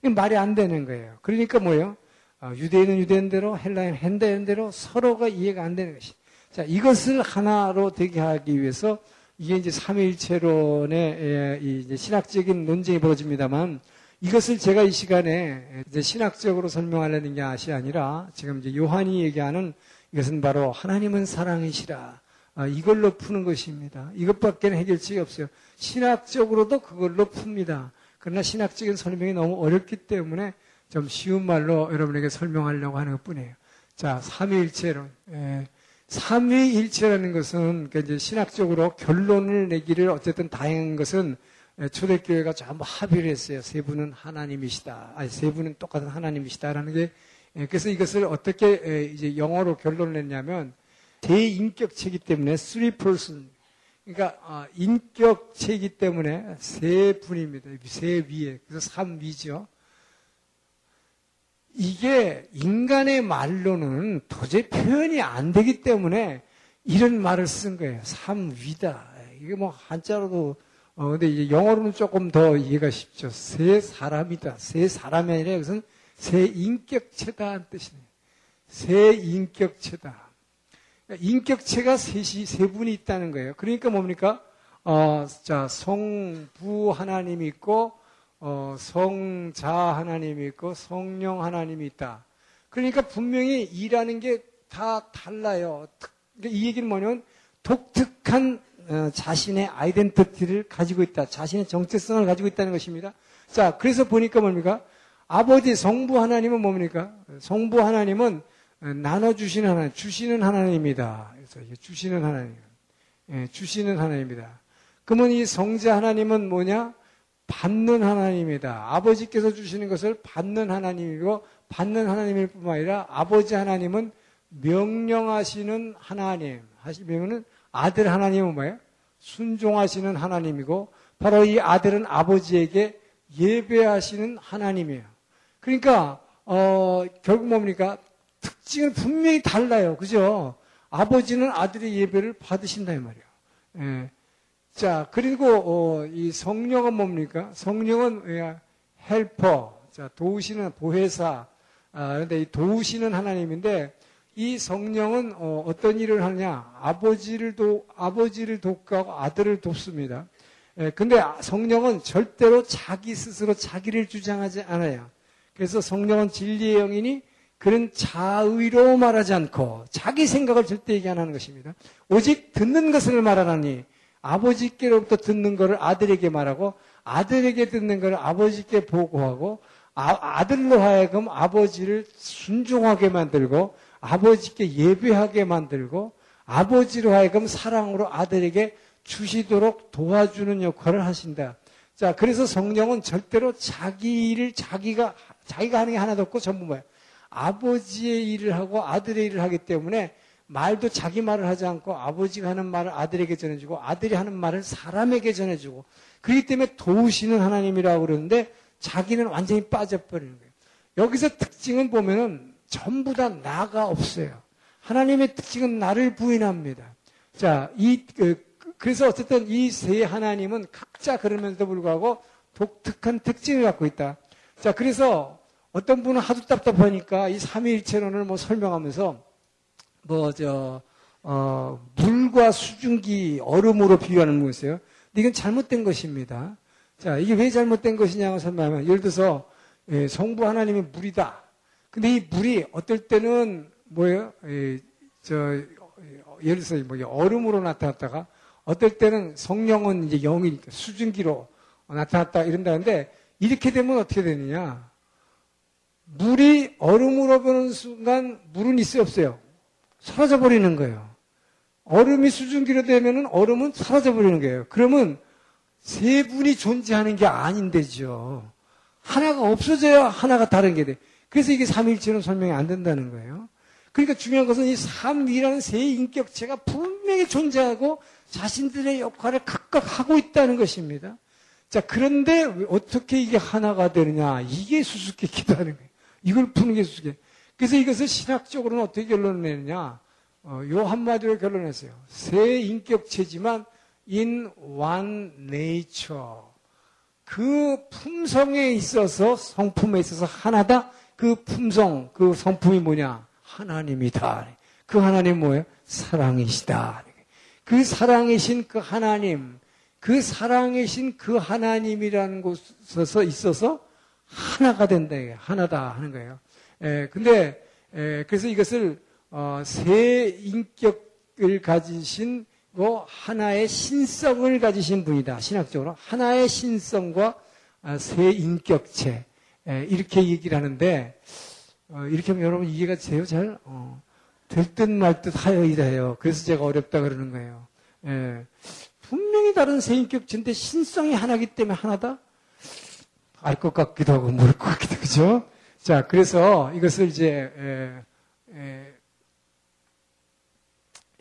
이 말이 안 되는 거예요. 그러니까 뭐예요? 어, 유대인은 유대인대로 헬라인 헬라인대로 서로가 이해가 안 되는 것이. 자 이것을 하나로 되게 하기 위해서 이게 이제 삼위일체론의 예, 신학적인 논쟁이 벌어집니다만 이것을 제가 이 시간에 이제 신학적으로 설명하려는 것이 아니라 지금 이제 요한이 얘기하는 이것은 바로 하나님은 사랑이시라. 아, 이걸로 푸는 것입니다. 이것밖에는 해결책이 없어요. 신학적으로도 그걸로 풉니다. 그러나 신학적인 설명이 너무 어렵기 때문에 좀 쉬운 말로 여러분에게 설명하려고 하는 것 뿐이에요. 자, 삼위일체론. 예. 삼위일체라는 것은 그러니까 이제 신학적으로 결론을 내기를 어쨌든 다행한 것은 초대교회가 전부 합의를 했어요. 세 분은 하나님이시다. 아니, 세 분은 똑같은 하나님이시다라는 게 그래서 이것을 어떻게 이제 영어로 결론을 냈냐면 대인격체이기 때문에 three person 그러니까 아, 인격체이기 때문에 세 분입니다. 세 위에 그래서 삼 위죠. 이게 인간의 말로는 도저히 표현이 안 되기 때문에 이런 말을 쓴 거예요. 삼위다. 이게 뭐 한자로도 어 근데 이제 영어로는 조금 더 이해가 쉽죠. 세 사람이다. 세 사람이 아니라 이것은 세 인격체다는 뜻이네요. 세 인격체다. 그러니까 인격체가 셋이 세 분이 있다는 거예요. 그러니까 뭡니까? 어, 자, 성부 하나님이 있고, 어, 성자 하나님이 있고, 성령 하나님이 있다. 그러니까 분명히 일하는 게 다 달라요. 그러니까 이 얘기는 뭐냐면, 독특한 어, 자신의 아이덴티티를 가지고 있다. 자신의 정체성을 가지고 있다는 것입니다. 자, 그래서 보니까 뭡니까? 아버지 성부 하나님은 뭡니까? 성부 하나님은 나눠주시는 하나님, 주시는 하나님입니다. 그래서 주시는 하나님. 예, 주시는 하나님입니다. 그러면 이 성자 하나님은 뭐냐? 받는 하나님입니다. 아버지께서 주시는 것을 받는 하나님이고, 받는 하나님일 뿐만 아니라 아버지 하나님은 명령하시는 하나님. 하시면은 아들 하나님은 뭐예요? 순종하시는 하나님이고, 바로 이 아들은 아버지에게 예배하시는 하나님이에요. 그러니까, 어, 결국 뭡니까? 특징은 분명히 달라요. 그죠? 아버지는 아들의 예배를 받으신다, 이 말이에요. 예. 자, 그리고, 어, 이 성령은 뭡니까? 성령은, 예, 헬퍼. 자, 도우시는 보혜사. 아, 근데 이 도우시는 하나님인데, 이 성령은 어, 떤 일을 하느냐? 아버지를 도, 아버지를 돕고 아들을 돕습니다. 예, 근데 성령은 절대로 자기 스스로 자기를 주장하지 않아요. 그래서 성령은 진리의 영이니 그런 자의로 말하지 않고 자기 생각을 절대 얘기 안 하는 것입니다. 오직 듣는 것을 말하라니 아버지께로부터 듣는 것을 아들에게 말하고 아들에게 듣는 것을 아버지께 보고하고 아, 들로 하여금 아버지를 순종하게 만들고 아버지께 예배하게 만들고 아버지로 하여금 사랑으로 아들에게 주시도록 도와주는 역할을 하신다. 자, 그래서 성령은 절대로 자기 일을 자기가 자기가 하는 게 하나도 없고 전부 뭐야? 아버지의 일을 하고 아들의 일을 하기 때문에 말도 자기 말을 하지 않고 아버지가 하는 말을 아들에게 전해주고 아들이 하는 말을 사람에게 전해주고 그렇기 때문에 도우시는 하나님이라고 그러는데 자기는 완전히 빠져버리는 거예요. 여기서 특징은 보면은 전부 다 나가 없어요. 하나님의 특징은 나를 부인합니다. 자, 이, 그, 그래서 어쨌든 이 세 하나님은 각자 그러면서도 불구하고 독특한 특징을 갖고 있다. 자, 그래서 어떤 분은 하도 답답하니까 이 삼위일체론을 뭐 설명하면서 뭐, 저, 어, 물과 수증기, 얼음으로 비유하는 거 있어요. 근데 이건 잘못된 것입니다. 자, 이게 왜 잘못된 것이냐고 설명하면, 예를 들어서, 예, 성부 하나님이 물이다. 근데 이 물이 어떨 때는 뭐예요? 예, 저, 예를 들어서 뭐 얼음으로 나타났다가 어떨 때는 성령은 이제 영이니까 수증기로 나타났다 이런다는데 이렇게 되면 어떻게 되느냐? 물이 얼음으로 변는 순간 물은 있어요 없어요? 사라져 버리는 거예요. 얼음이 수증기로 되면은 얼음은 사라져 버리는 거예요. 그러면 세 분이 존재하는 게 아닌데죠. 하나가 없어져야 하나가 다른 게 돼. 그래서 이게 삼일체로 설명이 안 된다는 거예요. 그러니까 중요한 것은 이 삼위라는 세 인격체가 분명히 존재하고 자신들의 역할을 각각 하고 있다는 것입니다. 자, 그런데 어떻게 이게 하나가 되느냐? 이게 수수께끼도 하는 거예요. 이걸 푸는 게 수수께끼. 그래서 이것을 신학적으로는 어떻게 결론을 내느냐? 어, 요 한마디로 결론했어요. 세 인격체지만 in one nature. 그 품성에 있어서 성품에 있어서 하나다. 그 품성, 그 성품이 뭐냐? 하나님이다. 그 하나님 뭐예요? 사랑이시다. 그 사랑이신 그 하나님, 그 사랑이신 그 하나님이라는 곳에서 있어서 하나가 된다. 하나다 하는 거예요. 에, 근데 에, 그래서 이것을 어, 세 인격을 가지신 고 하나의 신성을 가지신 분이다. 신학적으로 하나의 신성과 아, 세 인격체 에, 이렇게 얘기를 하는데 어, 이렇게 하면 여러분 이해가 돼요? 잘? 어, 될듯 말 듯 하여이다 해요. 그래서 제가 어렵다 그러는 거예요. 예. 분명히 다른 세 인격체인데 신성이 하나기 때문에 하나다? 알 것 같기도 하고 모를 것 같기도 하고, 그죠? 자, 그래서 이것을 이제, 에, 에,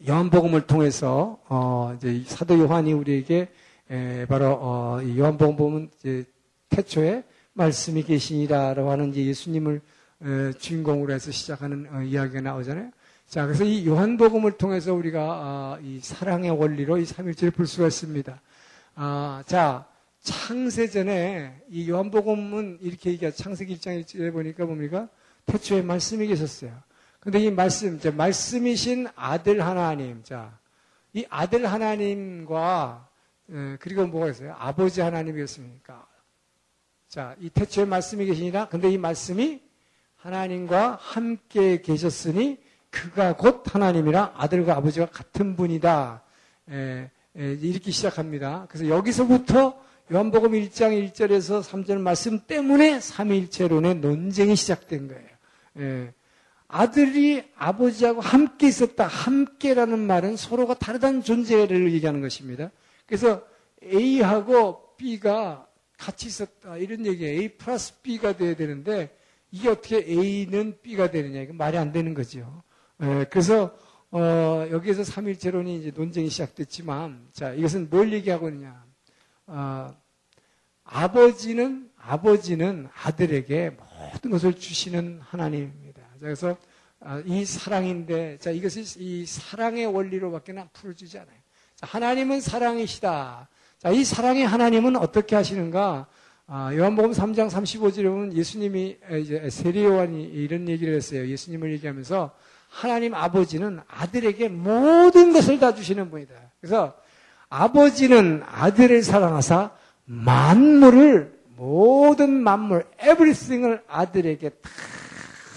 요한복음을 통해서, 어, 이제 사도 요한이 우리에게, 에, 바로, 어, 요한복음 보면 이제 태초에 말씀이 계시니라라고 하는 예수님을 에, 주인공으로 해서 시작하는 어, 이야기가 나오잖아요. 자, 그래서 이 요한복음을 통해서 우리가 아, 이 사랑의 원리로 이 삼일체를 볼 수가 있습니다. 아, 자, 창세전에 이 요한복음은 이렇게 얘기하 창세기 1장 1절에 보니까 뭡니까? 태초에 말씀이 계셨어요. 근데 이 말씀, 이제 말씀이신 아들 하나님, 자, 이 아들 하나님과 에, 그리고 뭐가 있어요? 아버지 하나님이었습니까? 자, 이 태초에 말씀이 계시니라. 근데 이 말씀이 하나님과 함께 계셨으니 그가 곧 하나님이라 아들과 아버지가 같은 분이다. 에, 에, 이렇게 시작합니다. 그래서 여기서부터 요한복음 1장 1절에서 3절 말씀 때문에 삼위일체론의 논쟁이 시작된 거예요. 에, 아들이 아버지하고 함께 있었다. 함께라는 말은 서로가 다르다는 존재를 얘기하는 것입니다. 그래서 A하고 B가 같이 있었다. 이런 얘기예요. A 플러스 B가 돼야 되는데 이게 어떻게 A는 B가 되느냐. 이거 말이 안 되는 거죠. 에, 그래서 어, 여기에서 삼일체론이 이제 논쟁이 시작됐지만 자 이것은 뭘 얘기하고 있느냐. 어, 아버지는 아버지는 아들에게 모든 것을 주시는 하나님입니다. 그래서 아, 이 사랑인데 자 이것이 이 사랑의 원리로밖에 는 풀어주지 않아요. 자, 하나님은 사랑이시다. 자, 이 사랑의 하나님은 어떻게 하시는가? 아, 요한복음 3장 35절에 보면 예수님이 이제 세례 요한이 이런 얘기를 했어요. 예수님을 얘기하면서 하나님 아버지는 아들에게 모든 것을 다 주시는 분이다. 그래서 아버지는 아들을 사랑하사 만물을 모든 만물 에브리싱을 아들에게 다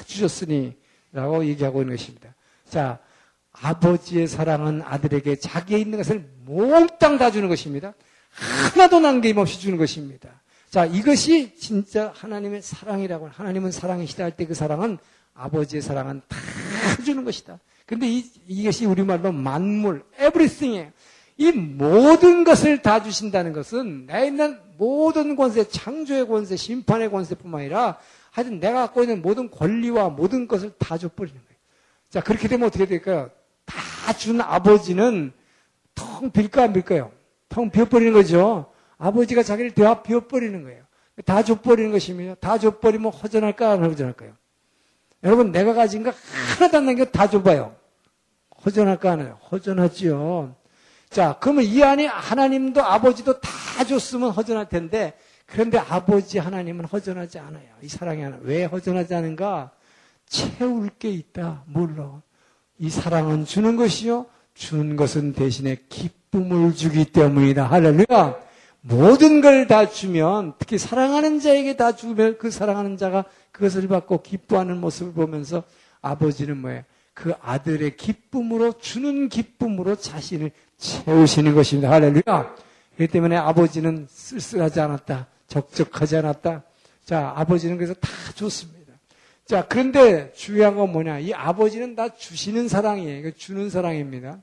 주셨으니 라고 얘기하고 있는 것입니다. 자, 아버지의 사랑은 아들에게 자기에 있는 것을 몽땅 다 주는 것입니다. 하나도 남김없이 주는 것입니다. 자, 이것이 진짜 하나님의 사랑이라고 하나님은 사랑이시다 할 때 그 사랑은 아버지의 사랑은 다 주는 것이다. 근데 이, 이것이 우리말로 만물, everything이에요. 이 모든 것을 다 주신다는 것은 내 있는 모든 권세, 창조의 권세, 심판의 권세뿐만 아니라 하여튼 내가 갖고 있는 모든 권리와 모든 것을 다 줘버리는 거예요. 자, 그렇게 되면 어떻게 될까요? 다 준 아버지는 텅 빌까 안 빌까요? 텅 비워버리는 거죠. 아버지가 자기를 다 비워버리는 거예요. 다 줘버리는 것입니다. 다 줘버리면 허전할까 안 허전할까요? 여러분 내가 가진 거 하나도 안 남겨 다 줘봐요. 허전할까 안 해요? 허전하지요. 자, 그러면 이 안에 하나님도 아버지도 다 줬으면 허전할 텐데 그런데 아버지 하나님은 허전하지 않아요. 이 사랑이 하나. 왜 허전하지 않은가? 채울 게 있다. 물론. 이 사랑은 주는 것이요. 주는 것은 대신에 기쁨을 주기 때문이다. 할렐루야. 모든 걸 다 주면, 특히 사랑하는 자에게 다 주면 그 사랑하는 자가 그것을 받고 기뻐하는 모습을 보면서 아버지는 뭐예요? 그 아들의 기쁨으로, 주는 기쁨으로 자신을 채우시는 것입니다. 할렐루야. 그렇기 때문에 아버지는 쓸쓸하지 않았다. 적적하지 않았다. 자, 아버지는 그래서 다 줬습니다. 자, 그런데 중요한 건 뭐냐? 이 아버지는 다 주시는 사랑이에요. 주는 사랑입니다.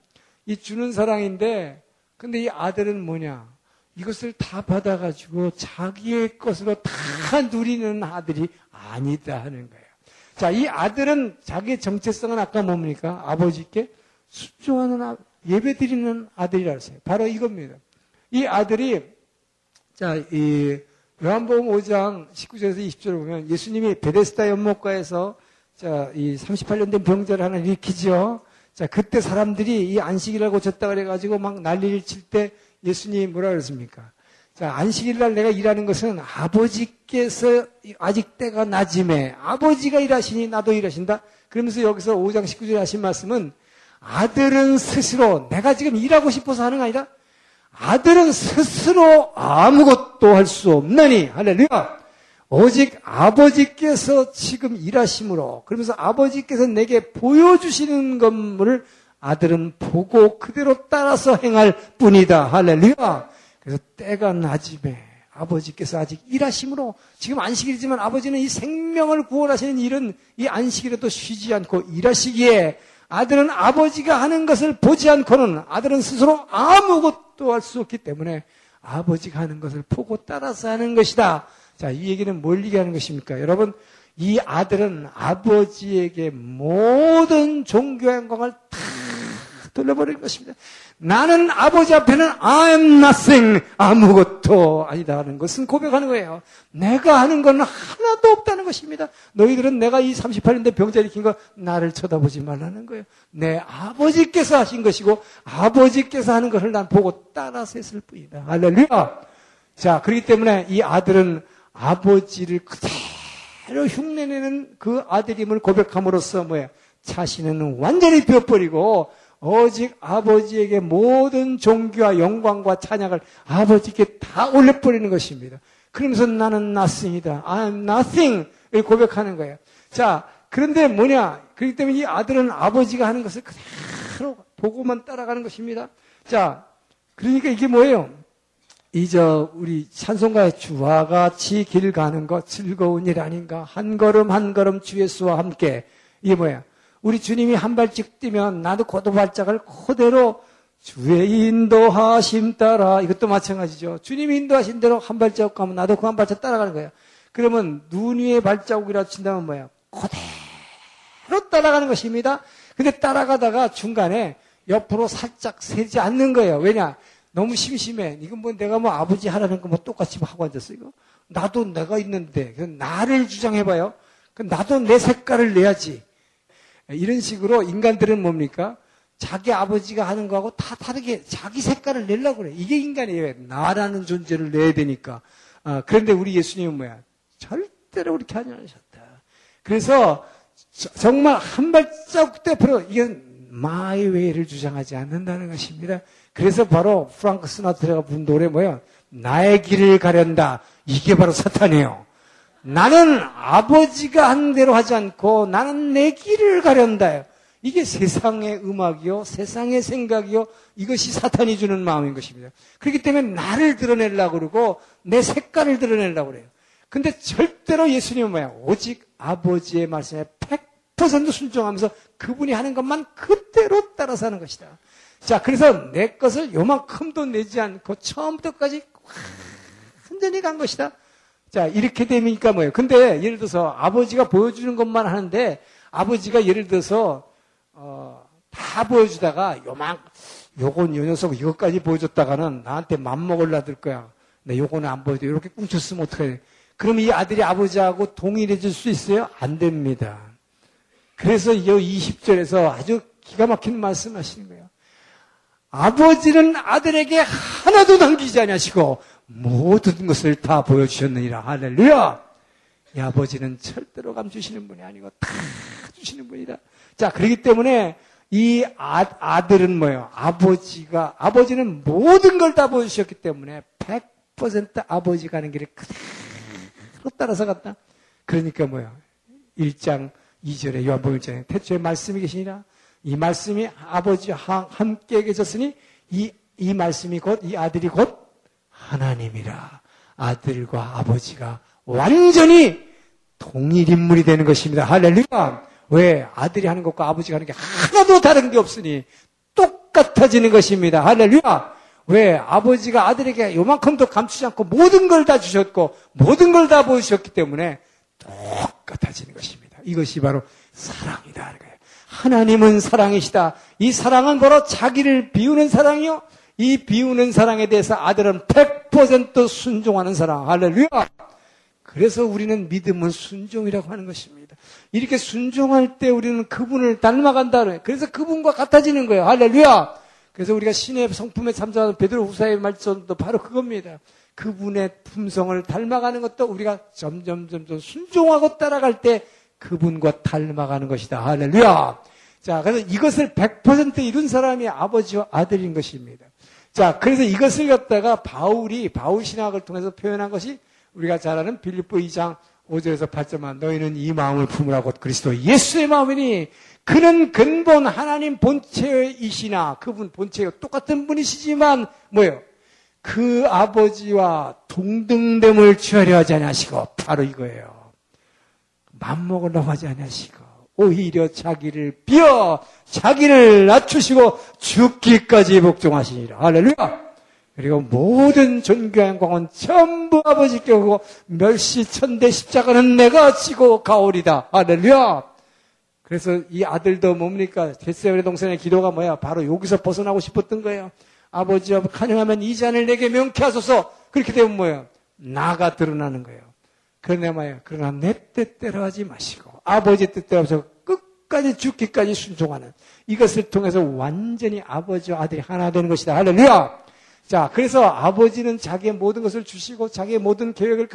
이 주는 사랑인데, 근데 이 아들은 뭐냐? 이것을 다 받아가지고 자기의 것으로 다 누리는 아들이 아니다 하는 거예요. 자, 이 아들은 자기의 정체성은 아까 뭡니까? 아버지께 순종하는 아, 예배 드리는 아들이라 했어요. 바로 이겁니다. 이 아들이, 자, 이, 요한복음 5장 19절에서 20절을 보면 예수님이 베데스다 연못가에서 자, 이 38년 된 병자를 하나 일으키죠. 자, 그때 사람들이 이 안식일을 고쳤다 그래가지고 막 난리를 칠 때 예수님이 뭐라 그랬습니까? 자, 안식일 날 내가 일하는 것은 아버지께서 아직 때가 낮음에 아버지가 일하시니 나도 일하신다. 그러면서 여기서 5장 19절에 하신 말씀은 아들은 스스로 내가 지금 일하고 싶어서 하는 게 아니라 아들은 스스로 아무것도 할 수 없나니 할렐루야. 오직 아버지께서 지금 일하심으로 그러면서 아버지께서 내게 보여주시는 것을 아들은 보고 그대로 따라서 행할 뿐이다. 할렐루야. 그래서 때가 낮음에 아버지께서 아직 일하심으로 지금 안식일이지만 아버지는 이 생명을 구원하시는 일은 이 안식일에도 쉬지 않고 일하시기에 아들은 아버지가 하는 것을 보지 않고는 아들은 스스로 아무것도 할 수 없기 때문에 아버지가 하는 것을 보고 따라서 하는 것이다. 자, 이 얘기는 뭘 얘기하는 것입니까? 여러분, 이 아들은 아버지에게 모든 종교 영광을 다 돌려버린 것입니다. 나는 아버지 앞에는 I am nothing, 아무것도 아니다 하는 것은 고백하는 거예요. 내가 하는 건 하나도 없다는 것입니다. 너희들은 내가 이 38년대 병자 일으킨 거 나를 쳐다보지 말라는 거예요. 내 아버지께서 하신 것이고 아버지께서 하는 것을 난 보고 따라서 했을 뿐이다. 할렐루야. 자, 그렇기 때문에 이 아들은 아버지를 그대로 흉내내는 그 아들임을 고백함으로써 뭐야? 자신은 완전히 비워버리고 오직 아버지에게 모든 종교와 영광과 찬양을 아버지께 다 올려버리는 것입니다. 그러면서 나는 nothing이다. I'm nothing. 을 고백하는 거예요. 자, 그런데 뭐냐? 그렇기 때문에 이 아들은 아버지가 하는 것을 그대로 보고만 따라가는 것입니다. 자, 그러니까 이게 뭐예요? 이 저 우리 찬송가의 주와 같이 길 가는 것 즐거운 일 아닌가? 한 걸음 한 걸음 주 예수와 함께 이게 뭐야? 우리 주님이 한 발짝 뛰면 나도 고도 발짝을 그대로 주의 인도하심 따라 이것도 마찬가지죠. 주님이 인도하신 대로 한 발자국 가면 나도 그 한 발짝 따라가는 거예요. 그러면 눈 위에 발자국이라 친다면 뭐야? 그대로 따라가는 것입니다. 근데 따라가다가 중간에 옆으로 살짝 세지 않는 거예요. 왜냐? 너무 심심해. 이건 뭐 내가 뭐 아버지 하라는 거 뭐 똑같이 하고 앉았어, 이거? 나도 내가 있는데, 나를 주장해봐요. 나도 내 색깔을 내야지. 이런 식으로 인간들은 뭡니까? 자기 아버지가 하는 거하고 다 다르게 자기 색깔을 내려고 그래. 이게 인간이에요. 나라는 존재를 내야 되니까. 아, 그런데 우리 예수님은 뭐야? 절대로 그렇게 하지 않으셨다. 그래서 정말 한 발자국 앞으로 이건 My Way를 주장하지 않는다는 것입니다. 그래서 바로 프랑크 시나트라가 부른 노래 뭐야? 나의 길을 가련다. 이게 바로 사탄이에요. 나는 아버지가 한 대로 하지 않고 나는 내 길을 가련다. 이게 세상의 음악이요, 세상의 생각이요, 이것이 사탄이 주는 마음인 것입니다. 그렇기 때문에 나를 드러내려고 그러고 내 색깔을 드러내려고 그래요. 근데 절대로 예수님은 뭐야? 오직 아버지의 말씀에 100% 순종하면서 그분이 하는 것만 그대로 따라서 하는 것이다. 자, 그래서 내 것을 요만큼도 내지 않고 처음부터까지 완전히 간 것이다. 자, 이렇게 되니까 뭐예요? 근데 예를 들어서 아버지가 보여주는 것만 하는데 아버지가 예를 들어서 어, 다 보여주다가 요만 요건 요 녀석 이것까지 보여줬다가는 나한테 맘먹을라 들 거야. 나 요거는 안 보여줘. 이렇게 꿍쳤으면 어떡해. 그럼 이 아들이 아버지하고 동일해 질 수 있어요? 안 됩니다. 그래서 이 20절에서 아주 기가 막힌 말씀 하시는 거예요. 아버지는 아들에게 하나도 남기지 않으시고 모든 것을 다 보여주셨느니라. 할렐루야! 이 아버지는 절대로 감주시는 분이 아니고 다 주시는 분이다. 자, 그렇기 때문에 이 아, 들은 뭐예요? 아버지가, 아버지는 모든 걸 다 보여주셨기 때문에 100% 아버지가 하는 길을 그대로 따라서 갔다. 그러니까 뭐예요? 1장 2절에 요한복음 1장에 태초에 말씀이 계시니라. 이 말씀이 아버지와 함께 계셨으니 이, 이 말씀이 곧 이 아들이 곧 하나님이라. 아들과 아버지가 완전히 동일 인물이 되는 것입니다. 할렐루야. 왜? 아들이 하는 것과 아버지가 하는 게 하나도 다른 게 없으니 똑같아지는 것입니다. 할렐루야. 왜? 아버지가 아들에게 요만큼도 감추지 않고 모든 걸 다 주셨고 모든 걸 다 보여주셨기 때문에 똑같아지는 것입니다. 이것이 바로 사랑이다. 하나님은 사랑이시다. 이 사랑은 바로 자기를 비우는 사랑이요. 이 비우는 사랑에 대해서 아들은 100% 순종하는 사랑. 할렐루야. 그래서 우리는 믿음은 순종이라고 하는 것입니다. 이렇게 순종할 때 우리는 그분을 닮아간다. 그래서 그분과 같아지는 거예요. 할렐루야. 그래서 우리가 신의 성품에 참조하는 베드로 후사의 말씀도 바로 그겁니다. 그분의 품성을 닮아가는 것도 우리가 점점 점점 순종하고 따라갈 때 그분과 닮아가는 것이다. 할렐루야. 자, 그래서 이것을 100% 이룬 사람이 아버지와 아들인 것입니다. 자, 그래서 이것을 갖다가 바울이 바울 신학을 통해서 표현한 것이 우리가 잘 아는 빌립보 2장 5절에서 8절만 너희는 이 마음을 품으라 곧 그리스도 예수의 마음이니 그는 근본 하나님 본체이시나 그분 본체가 똑같은 분이시지만 뭐예요? 그 아버지와 동등됨을 취하려 하지 않으시고 바로 이거예요. 맘먹으려고 하지 않으시고 오히려 자기를 비어 자기를 낮추시고 죽기까지 복종하시니라. 할렐루야! 그리고 모든 존귀와 영광은 전부 아버지께 오고 멸시천대 십자가는 내가 지고 가오리다. 할렐루야! 그래서 이 아들도 뭡니까? 겟세벨의 동생의 기도가 뭐야? 바로 여기서 벗어나고 싶었던 거예요. 아버지와 가능하면 이 잔을 내게 명케 하소서. 그렇게 되면 뭐예요? 나가 드러나는 거예요. 그러나 뭐예요? 그러나 내 뜻대로 하지 마시고 아버지 뜻대로 하셔서 끝까지 죽기까지 순종하는 이것을 통해서 완전히 아버지와 아들이 하나 되는 것이다. 할렐루야! 자, 그래서 아버지는 자기의 모든 것을 주시고 자기의 모든 계획을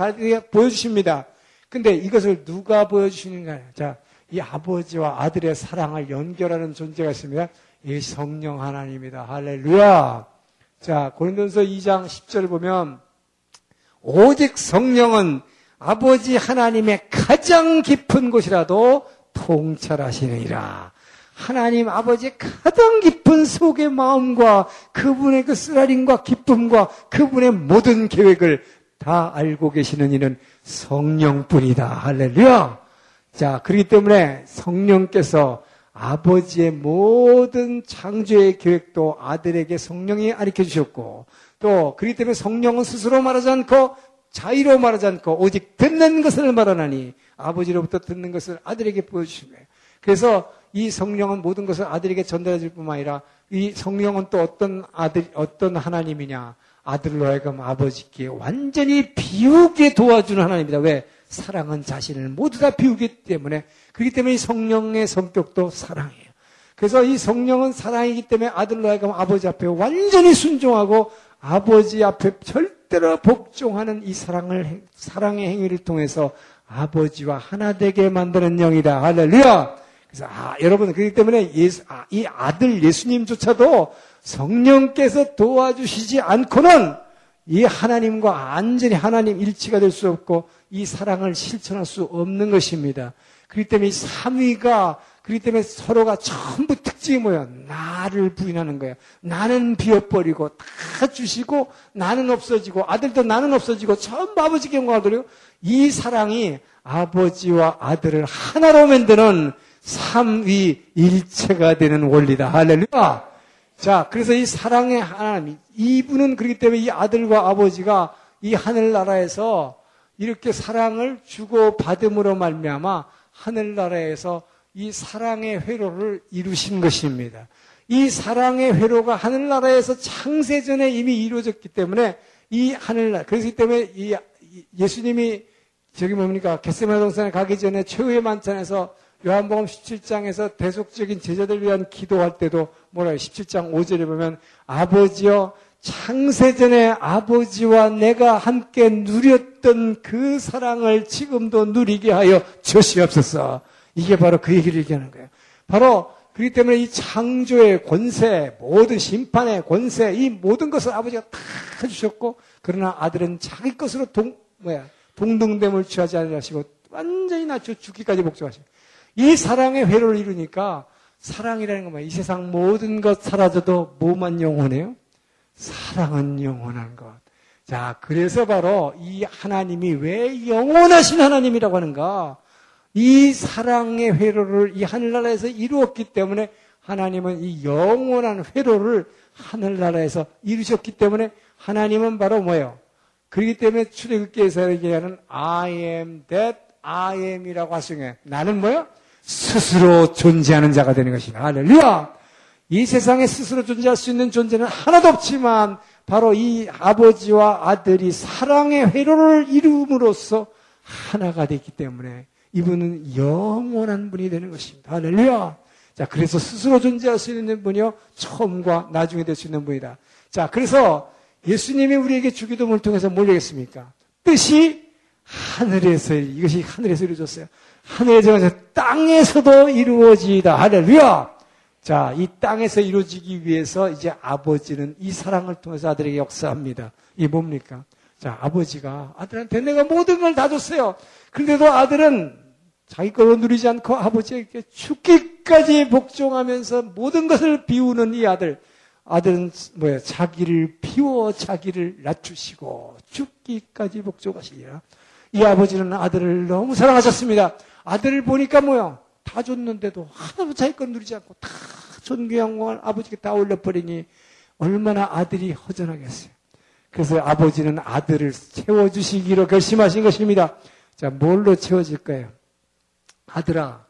보여주십니다. 근데 이것을 누가 보여주시는가? 자, 이 아버지와 아들의 사랑을 연결하는 존재가 있습니다. 이 성령 하나님이다. 할렐루야. 자, 고린도서 2장 10절 보면 오직 성령은 아버지 하나님의 가장 깊은 곳이라도 통찰하시느니라. 하나님 아버지의 가장 깊은 속의 마음과 그분의 그 쓰라림과 기쁨과 그분의 모든 계획을 다 알고 계시는 이는 성령뿐이다. 할렐루야! 자, 그렇기 때문에 성령께서 아버지의 모든 창조의 계획도 아들에게 성령이 알려 주셨고, 또, 그렇기 때문에 성령은 스스로 말하지 않고, 자의로 말하지 않고, 오직 듣는 것을 말하나니, 아버지로부터 듣는 것을 아들에게 보여주신 거예요. 그래서 이 성령은 모든 것을 아들에게 전달해 줄 뿐만 아니라, 이 성령은 또 어떤 아들, 어떤 하나님이냐, 아들로 하여금 아버지께 완전히 비우게 도와주는 하나님이다. 왜? 사랑은 자신을 모두 다 비우기 때문에 그렇기 때문에 이 성령의 성격도 사랑이에요. 그래서 이 성령은 사랑이기 때문에 아들로 하여금 아버지 앞에 완전히 순종하고 아버지 앞에 절 대로 복종하는 이 사랑을 사랑의 행위를 통해서 아버지와 하나 되게 만드는 영이다. 할렐루야. 그래서 아, 여러분 그렇기 때문에 예수, 아, 이 아들 예수님조차도 성령께서 도와주시지 않고는 이 하나님과 완전히 하나님 일치가 될 수 없고 이 사랑을 실천할 수 없는 것입니다. 그렇기 때문에 이 삼위가 그렇기 때문에 서로가 전부 특징이 뭐예요? 나를 부인하는 거예요. 나는 비워버리고 다 주시고 나는 없어지고 아들도 나는 없어지고 전부 아버지께 영광을 돌리고 이 사랑이 아버지와 아들을 하나로 만드는 삼위 일체가 되는 원리다. 할렐루야! 자, 그래서 이 사랑의 하나님, 이분은 그렇기 때문에 이 아들과 아버지가 이 하늘나라에서 이렇게 사랑을 주고 받음으로 말미암아 하늘나라에서 이 사랑의 회로를 이루신 것입니다. 이 사랑의 회로가 하늘나라에서 창세전에 이미 이루어졌기 때문에 이 하늘나라, 그렇기 때문에 이 예수님이 저기 뭡니까? 겟세마네 동산에 가기 전에 최후의 만찬에서 요한복음 17장에서 대속적인 제자들 위한 기도할 때도 뭐라 요? 17장 5절에 보면 아버지여 창세전에 아버지와 내가 함께 누렸던 그 사랑을 지금도 누리게 하여 주시옵소서. 이게 바로 그 얘기를 얘기하는 거예요. 바로 그렇기 때문에 이 창조의 권세, 모든 심판의 권세, 이 모든 것을 아버지가 다 해주셨고, 그러나 아들은 자기 것으로 동, 뭐야, 동등됨을 취하지 않으시고, 완전히 낮춰 죽기까지 복종하시고, 이 사랑의 회로를 이루니까 사랑이라는 건 뭐야? 이 세상 모든 것 사라져도 뭐만 영원해요? 사랑은 영원한 것. 자, 그래서 바로 이 하나님이 왜 영원하신 하나님이라고 하는가? 이 사랑의 회로를 이 하늘나라에서 이루었기 때문에 하나님은 이 영원한 회로를 하늘나라에서 이루셨기 때문에 하나님은 바로 뭐예요? 그렇기 때문에 출애굽기에서 얘기하는 I am that I am이라고 하시는 나는 뭐요? 스스로 존재하는 자가 되는 것이다. 할렐루야! 이 세상에 스스로 존재할 수 있는 존재는 하나도 없지만 바로 이 아버지와 아들이 사랑의 회로를 이룸으로써 하나가 됐기 때문에 이분은 영원한 분이 되는 것입니다. 할렐루야! 자, 그래서 스스로 존재할 수 있는 분이요. 처음과 나중에 될 수 있는 분이다. 자, 그래서 예수님이 우리에게 주기도문을 통해서 뭘 얘기했습니까? 뜻이 하늘에서, 이것이 하늘에서 이루어졌어요. 하늘에 정해서 땅에서도 이루어지다. 할렐루야! 자, 이 땅에서 이루어지기 위해서 이제 아버지는 이 사랑을 통해서 아들에게 역사합니다. 이 뭡니까? 자, 아버지가 아들한테 내가 모든 걸 다 줬어요. 그런데도 아들은 자기 걸로 누리지 않고 아버지에게 죽기까지 복종하면서 모든 것을 비우는 이 아들. 아들은 뭐야? 자기를 비워 자기를 낮추시고 죽기까지 복종하시리라. 이 아버지는 아들을 너무 사랑하셨습니다. 아들을 보니까 뭐야? 다 줬는데도 하나도 자기 건 누리지 않고 다 존귀 영광을 아버지께 다 올려버리니 얼마나 아들이 허전하겠어요. 그래서 아버지는 아들을 채워주시기로 결심하신 것입니다. 자, 뭘로 채워질 거예요? 아들아,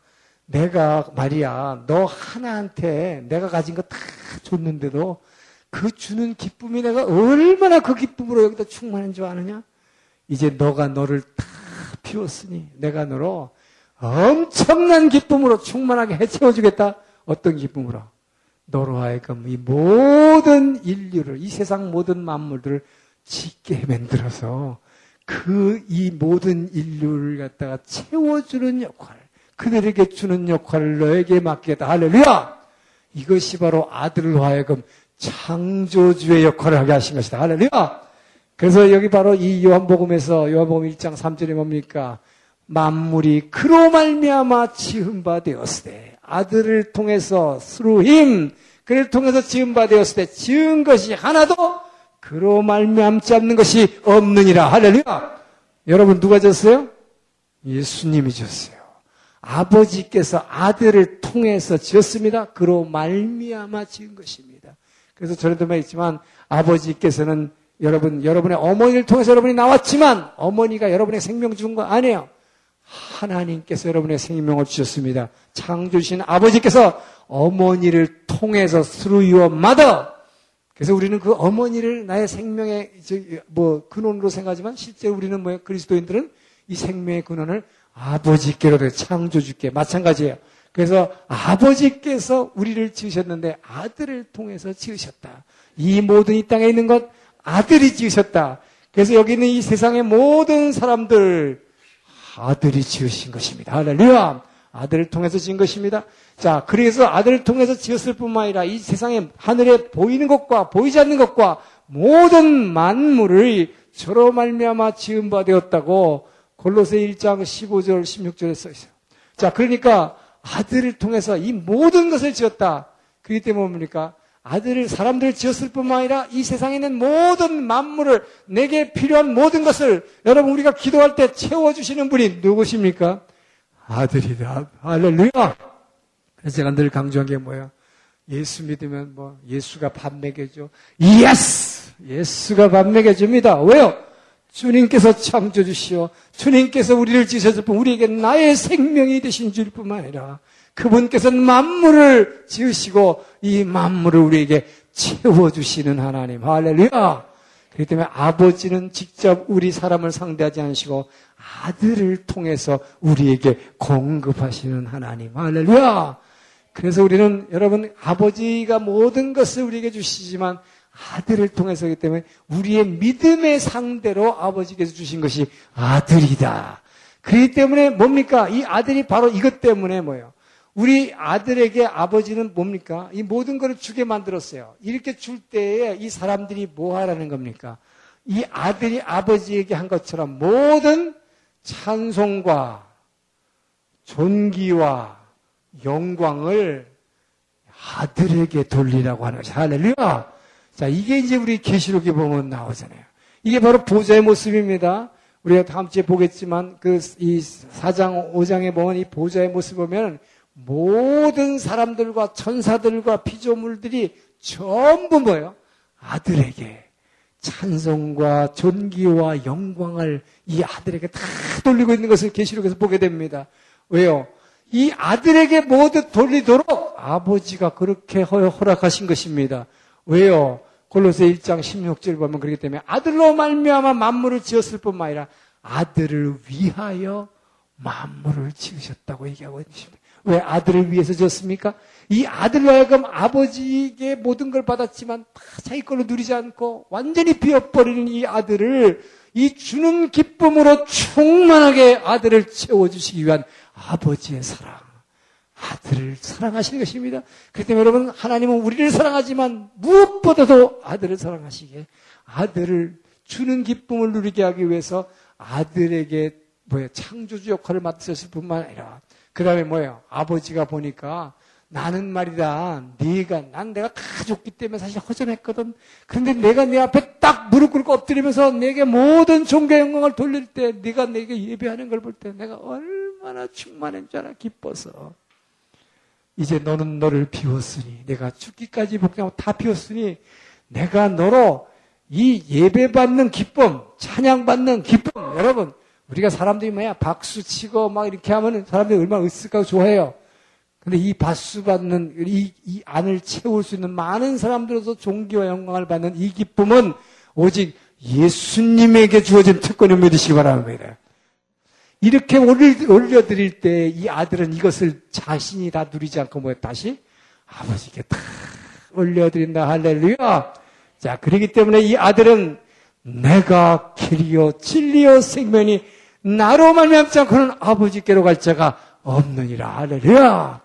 내가 말이야, 너 하나한테 내가 가진 거 다 줬는데도 그 주는 기쁨이 내가 얼마나 그 기쁨으로 여기다 충만한 줄 아느냐? 이제 너가 너를 다 비웠으니 내가 너로 엄청난 기쁨으로 충만하게 해채워주겠다. 어떤 기쁨으로? 너로 하여금 이 모든 인류를, 이 세상 모든 만물들을 짓게 만들어서 그 이 모든 인류를 갖다가 채워주는 역할, 그들에게 주는 역할을 너에게 맡겠다. 할렐루야! 이것이 바로 아들로 하여금 창조주의 역할을 하게 하신 것이다. 할렐루야! 그래서 여기 바로 이 요한복음에서 요한복음 1장 3절에 뭡니까? 만물이 그로 말미암아 지은 바 되었으되 아들을 통해서 스루 힘 그를 통해서 지은 바 되었을 때 지은 것이 하나도 그로 말미암지 않는 것이 없느니라 할렐루야 여러분 누가 졌어요? 예수님이 졌어요 아버지께서 아들을 통해서 지었습니다 그로 말미암아 지은 것입니다 그래서 전에도 말했지만 아버지께서는 여러분 여러분의 어머니를 통해서 여러분이 나왔지만 어머니가 여러분의 생명 준거 아니에요 하나님께서 여러분의 생명을 주셨습니다. 창조신 아버지께서 어머니를 통해서 your mother. 그래서 우리는 그 어머니를 나의 생명의 뭐 근원으로 생각하지만 실제 우리는 뭐예요? 그리스도인들은 이 생명의 근원을 아버지께로 창조주께 마찬가지예요. 그래서 아버지께서 우리를 지으셨는데 아들을 통해서 지으셨다. 이 모든 이 땅에 있는 것 아들이 지으셨다. 그래서 여기 있는 이 세상의 모든 사람들 아들이 지으신 것입니다. 할렐루야! 아들을 통해서 지은 것입니다. 자, 그래서 아들을 통해서 지었을 뿐만 아니라 이 세상에 하늘에 보이는 것과 보이지 않는 것과 모든 만물을 저로 말미암아 지은 바 되었다고 골로새 1장 15절 16절에 써 있어요. 자, 그러니까 아들을 통해서 이 모든 것을 지었다. 그렇기 때문에 뭡니까? 아들을 사람들을 지었을 뿐만 아니라 이 세상에 있는 모든 만물을 내게 필요한 모든 것을 여러분 우리가 기도할 때 채워 주시는 분이 누구십니까? 아들이다. 할렐루야. 그래서 제가 늘 강조한 게 뭐야? 예수 믿으면 뭐 예수가 밥 먹여줘. Yes! 예수가 밥 먹여줍니다. 왜요? 주님께서 창조주시오. 주님께서 우리를 지으셨을 뿐 우리에게 나의 생명이 되신 줄 뿐만 아니라 그분께서는 만물을 지으시고 이 만물을 우리에게 채워주시는 하나님. 할렐루야! 그렇기 때문에 아버지는 직접 우리 사람을 상대하지 않으시고 아들을 통해서 우리에게 공급하시는 하나님. 할렐루야! 그래서 우리는 여러분 아버지가 모든 것을 우리에게 주시지만 아들을 통해서기 때문에 우리의 믿음의 상대로 아버지께서 주신 것이 아들이다. 그렇기 때문에 뭡니까? 이 아들이 바로 이것 때문에 뭐예요? 우리 아들에게 아버지는 뭡니까? 이 모든 것을 주게 만들었어요. 이렇게 줄 때에 이 사람들이 뭐 하라는 겁니까? 이 아들이 아버지에게 한 것처럼 모든 찬송과 존귀와 영광을 아들에게 돌리라고 하는 것이 할렐루야. 자, 이게 이제 우리 계시록에 보면 나오잖아요. 이게 바로 보좌의 모습입니다. 우리가 다음 주에 보겠지만 그이 4장 5장에 보면 이 보좌의 모습 보면 모든 사람들과 천사들과 피조물들이 전부 뭐예요? 아들에게 찬송과 존귀와 영광을 이 아들에게 다 돌리고 있는 것을 계시록에서 보게 됩니다. 왜요? 이 아들에게 모두 돌리도록 아버지가 그렇게 허락하신 것입니다. 왜요? 골로새 1장 16절 보면 그렇기 때문에 아들로 말미암아 만물을 지었을 뿐만 아니라 아들을 위하여 만물을 지으셨다고 얘기하고 있습니다. 왜 아들을 위해서 졌습니까? 이 아들로 하여금 아버지에게 모든 걸 받았지만 다 자기 걸로 누리지 않고 완전히 비어버리는 이 아들을 이 주는 기쁨으로 충만하게 아들을 채워주시기 위한 아버지의 사랑. 아들을 사랑하시는 것입니다. 그렇기 때문에 여러분, 하나님은 우리를 사랑하지만 무엇보다도 아들을 사랑하시게 아들을 주는 기쁨을 누리게 하기 위해서 아들에게 뭐야 창조주 역할을 맡으셨을 뿐만 아니라 그 다음에 뭐예요? 아버지가 보니까 나는 말이다. 네가 난 내가 다 줬기 때문에 사실 허전했거든. 그런데 내가 네 앞에 딱 무릎 꿇고 엎드리면서 내게 모든 존귀 영광을 돌릴 때 네가 내게 예배하는 걸 볼 때 내가 얼마나 충만한 줄 알아 기뻐서. 이제 너는 너를 비웠으니 내가 죽기까지 복종하고 다 비웠으니 내가 너로 이 예배받는 기쁨, 찬양받는 기쁨, 여러분 우리가 사람들이 뭐야 박수 치고 막 이렇게 하면 사람들이 얼마나 으쓱하고 좋아해요. 근데 이 박수 받는 이, 이 안을 채울 수 있는 많은 사람들로서 존귀와 영광을 받는 이 기쁨은 오직 예수님에게 주어진 특권을 믿으시기 바랍니다. 이렇게 올려드릴 때 이 아들은 이것을 자신이 다 누리지 않고 뭐 다시 아버지께 다 올려드린다. 할렐루야. 자, 그러기 때문에 이 아들은 내가 길이요 진리요 생명이 나로 말미암지 않고는 아버지께로 갈 자가 없느니라. 할렐루야!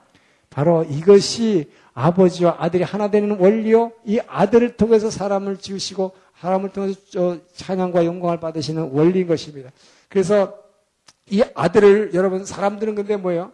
바로 이것이 아버지와 아들이 하나 되는 원리요. 이 아들을 통해서 사람을 지으시고 사람을 통해서 찬양과 영광을 받으시는 원리인 것입니다. 그래서 이 아들을 여러분 사람들은 근데 뭐예요?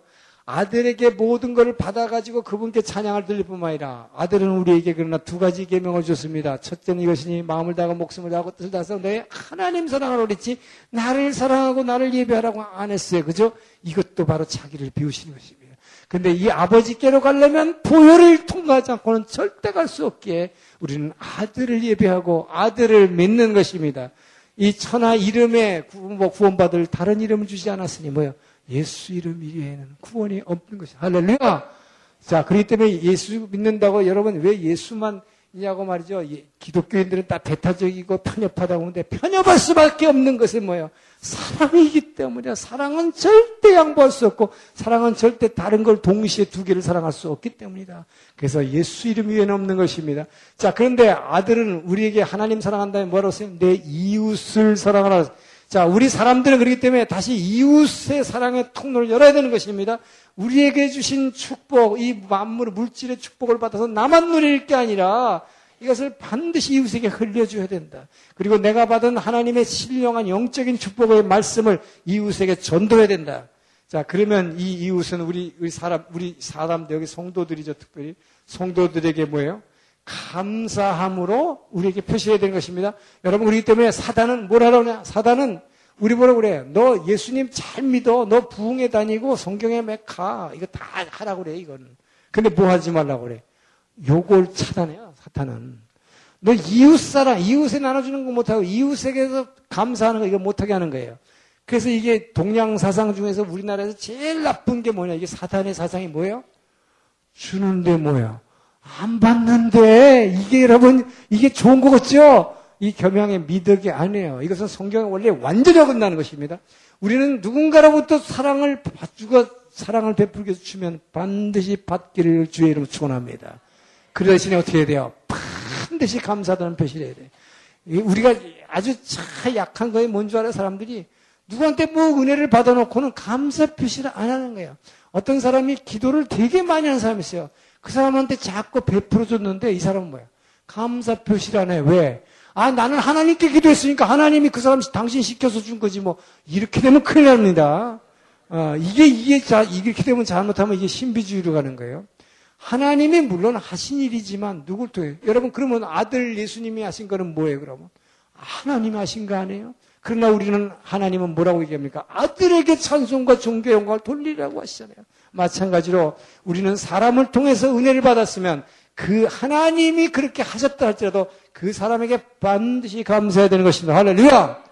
아들에게 모든 것을 받아가지고 그분께 찬양을 들릴 뿐만 아니라 아들은 우리에게 그러나 두 가지 계명을 줬습니다. 첫째는 이것이니 마음을 다하고 목숨을 다하고 뜻을 다해서 내 하나님 사랑을 오랬지 나를 사랑하고 나를 예배하라고 안 했어요. 그죠? 이것도 바로 자기를 비우시는 것입니다. 근데 이 아버지께로 가려면 보혈을 통과하지 않고는 절대 갈 수 없기에 우리는 아들을 예배하고 아들을 믿는 것입니다. 이 천하 이름에 뭐 구원받을 다른 이름을 주지 않았으니 뭐요? 예수 이름 이외에는 구원이 없는 것이 할렐루야. 자, 그렇기 때문에 예수 믿는다고 여러분 왜 예수만 이냐고 말이죠. 기독교인들은 다 배타적이고 편협하다고 하는데 편협할 수밖에 없는 것은 뭐예요? 사랑이기 때문이야. 사랑은 절대 양보할 수 없고 사랑은 절대 다른 걸 동시에 두 개를 사랑할 수 없기 때문이다. 그래서 예수 이름 위에는 없는 것입니다. 자, 그런데 아들은 우리에게 하나님 사랑한다면 뭐라고 했어요? 내 이웃을 사랑하라. 자, 우리 사람들은 그렇기 때문에 다시 이웃의 사랑의 통로를 열어야 되는 것입니다. 우리에게 주신 축복, 이 만물, 물질의 축복을 받아서 나만 누릴 게 아니라 이것을 반드시 이웃에게 흘려줘야 된다. 그리고 내가 받은 하나님의 신령한 영적인 축복의 말씀을 이웃에게 전도해야 된다. 자, 그러면 이 이웃은 우리, 우리 사람, 우리 사람들, 여기 성도들이죠, 특별히. 성도들에게 뭐예요? 감사함으로 우리에게 표시해야 되는 것입니다. 여러분, 우리 때문에 사단은 뭘 하라고 하냐? 사단은 우리 뭐라 그래? 너 예수님 잘 믿어. 너 부흥에 다니고 성경에 맥하. 이거 다 하라고 그래, 이거는. 근데 뭐 하지 말라고 그래? 요걸 차단해요, 사탄은. 너 이웃 사랑, 이웃에 나눠주는 거 못하고 이웃에게서 감사하는 거 이거 못하게 하는 거예요. 그래서 이게 동양 사상 중에서 우리나라에서 제일 나쁜 게 뭐냐? 이게 사탄의 사상이 뭐예요? 주는데 뭐야? 안 받는데 이게 여러분 이게 좋은 거겠죠? 이 겸양의 미덕이 아니에요. 이것은 성경에 원래 완전히 어긋나는 것입니다. 우리는 누군가로부터 사랑을 받주고 사랑을 베풀게 주면 반드시 받기를 주의 이름으로 축원합니다. 그 대신에 어떻게 해야 돼요? 반드시 감사하다는 표시를 해야 돼. 우리가 아주 차 약한 거에 뭔 줄 알아요, 사람들이? 누구한테 뭐 은혜를 받아놓고는 감사 표시를 안 하는 거예요. 어떤 사람이 기도를 되게 많이 하는 사람이 있어요. 그 사람한테 자꾸 베풀어 줬는데 이 사람은 뭐야? 감사 표시를 안 해. 왜? 아, 나는 하나님께 기도했으니까 하나님이 그 사람 당신 시켜서 준 거지 뭐. 이렇게 되면 큰일 납니다. 어, 이게, 이게, 자, 이렇게 되면 잘못하면 이게 신비주의로 가는 거예요. 하나님이 물론 하신 일이지만 누굴 통해? 여러분, 그러면 아들 예수님이 하신 거는 뭐예요, 그러면? 하나님이 하신 거 아니에요? 그러나 우리는 하나님은 뭐라고 얘기합니까? 아들에게 찬송과 존귀 영광을 돌리라고 하시잖아요. 마찬가지로 우리는 사람을 통해서 은혜를 받았으면 그 하나님이 그렇게 하셨다 할지라도 그 사람에게 반드시 감사해야 되는 것입니다. 할렐루야!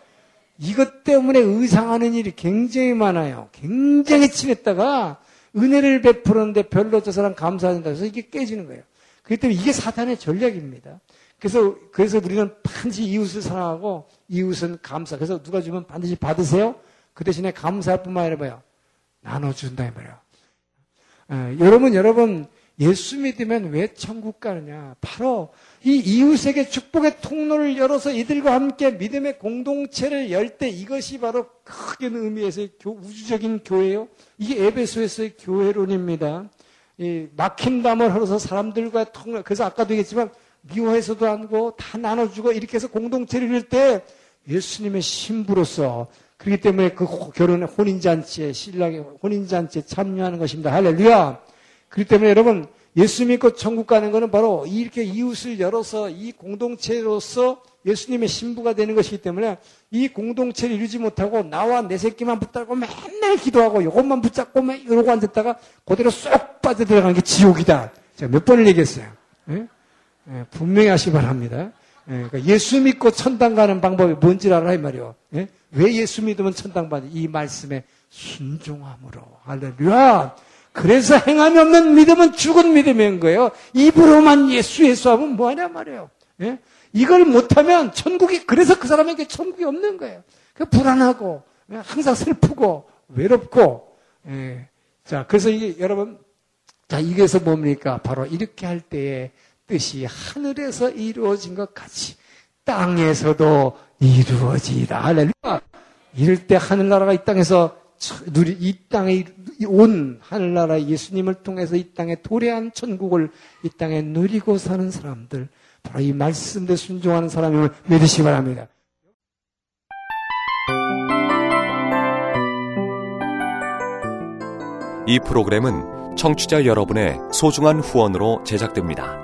이것 때문에 의상하는 일이 굉장히 많아요. 굉장히 친했다가 은혜를 베푸는데 별로 저 사람 감사한다 해서 이게 깨지는 거예요. 그렇기 때문에 이게 사탄의 전략입니다. 그래서, 그래서 우리는 반드시 이웃을 사랑하고 이웃은 감사. 그래서 누가 주면 반드시 받으세요. 그 대신에 감사할 뿐만 아니라 뭐요? 나눠준다, 이 말이에요. 어, 여러분, 여러분, 예수 믿으면 왜 천국 가느냐? 바로 이 이웃에게 축복의 통로를 열어서 이들과 함께 믿음의 공동체를 열 때 이것이 바로 크게 의미에서 우주적인 교회요. 이게 에베소에서의 교회론입니다. 이 막힌 담을 흘러서 사람들과 통로, 그래서 아까도 얘기했지만 미워해서도 안고 다 나눠주고 이렇게 해서 공동체를 이룰 때 예수님의 신부로서 그렇기 때문에 그 결혼 혼인잔치에 신랑의 혼인잔치에 참여하는 것입니다. 할렐루야. 그렇기 때문에 여러분 예수 믿고 천국 가는 것은 바로 이렇게 이웃을 열어서 이 공동체로서 예수님의 신부가 되는 것이기 때문에 이 공동체를 이루지 못하고 나와 내 새끼만 붙잡고 맨날 기도하고 이것만 붙잡고 이러고 앉았다가 그대로 쏙 빠져들어가는 게 지옥이다. 제가 몇 번을 얘기했어요. 예? 예, 분명히 하시 기 바랍니다. 예, 그러니까 예수 믿고 천당 가는 방법이 뭔지 알아 이 말이요. 예? 왜 예수 믿으면 천당 받이? 이 말씀에 순종함으로 할렐루야. 그래서 행함이 없는 믿음은 죽은 믿음인 거예요. 입으로만 예수 예수 하면 뭐하냐 말이에요. 예? 이걸 못하면 천국이 그래서 그 사람에게 천국이 없는 거예요. 그 불안하고 예? 항상 슬프고 외롭고 예. 자 그래서 이게 여러분 자 이게서 뭡니까? 바로 이렇게 할 때에 뜻이 하늘에서 이루어진 것 같이 땅에서도 이루어지다. 할렐루야. 이럴 때 하늘나라가 이 땅에서 누리 이 땅에 온 하늘나라 예수님을 통해서 이 땅에 도래한 천국을 이 땅에 누리고 사는 사람들 바로 이 말씀대 순종하는 사람임을 믿으시기 바랍니다. 이 프로그램은 청취자 여러분의 소중한 후원으로 제작됩니다.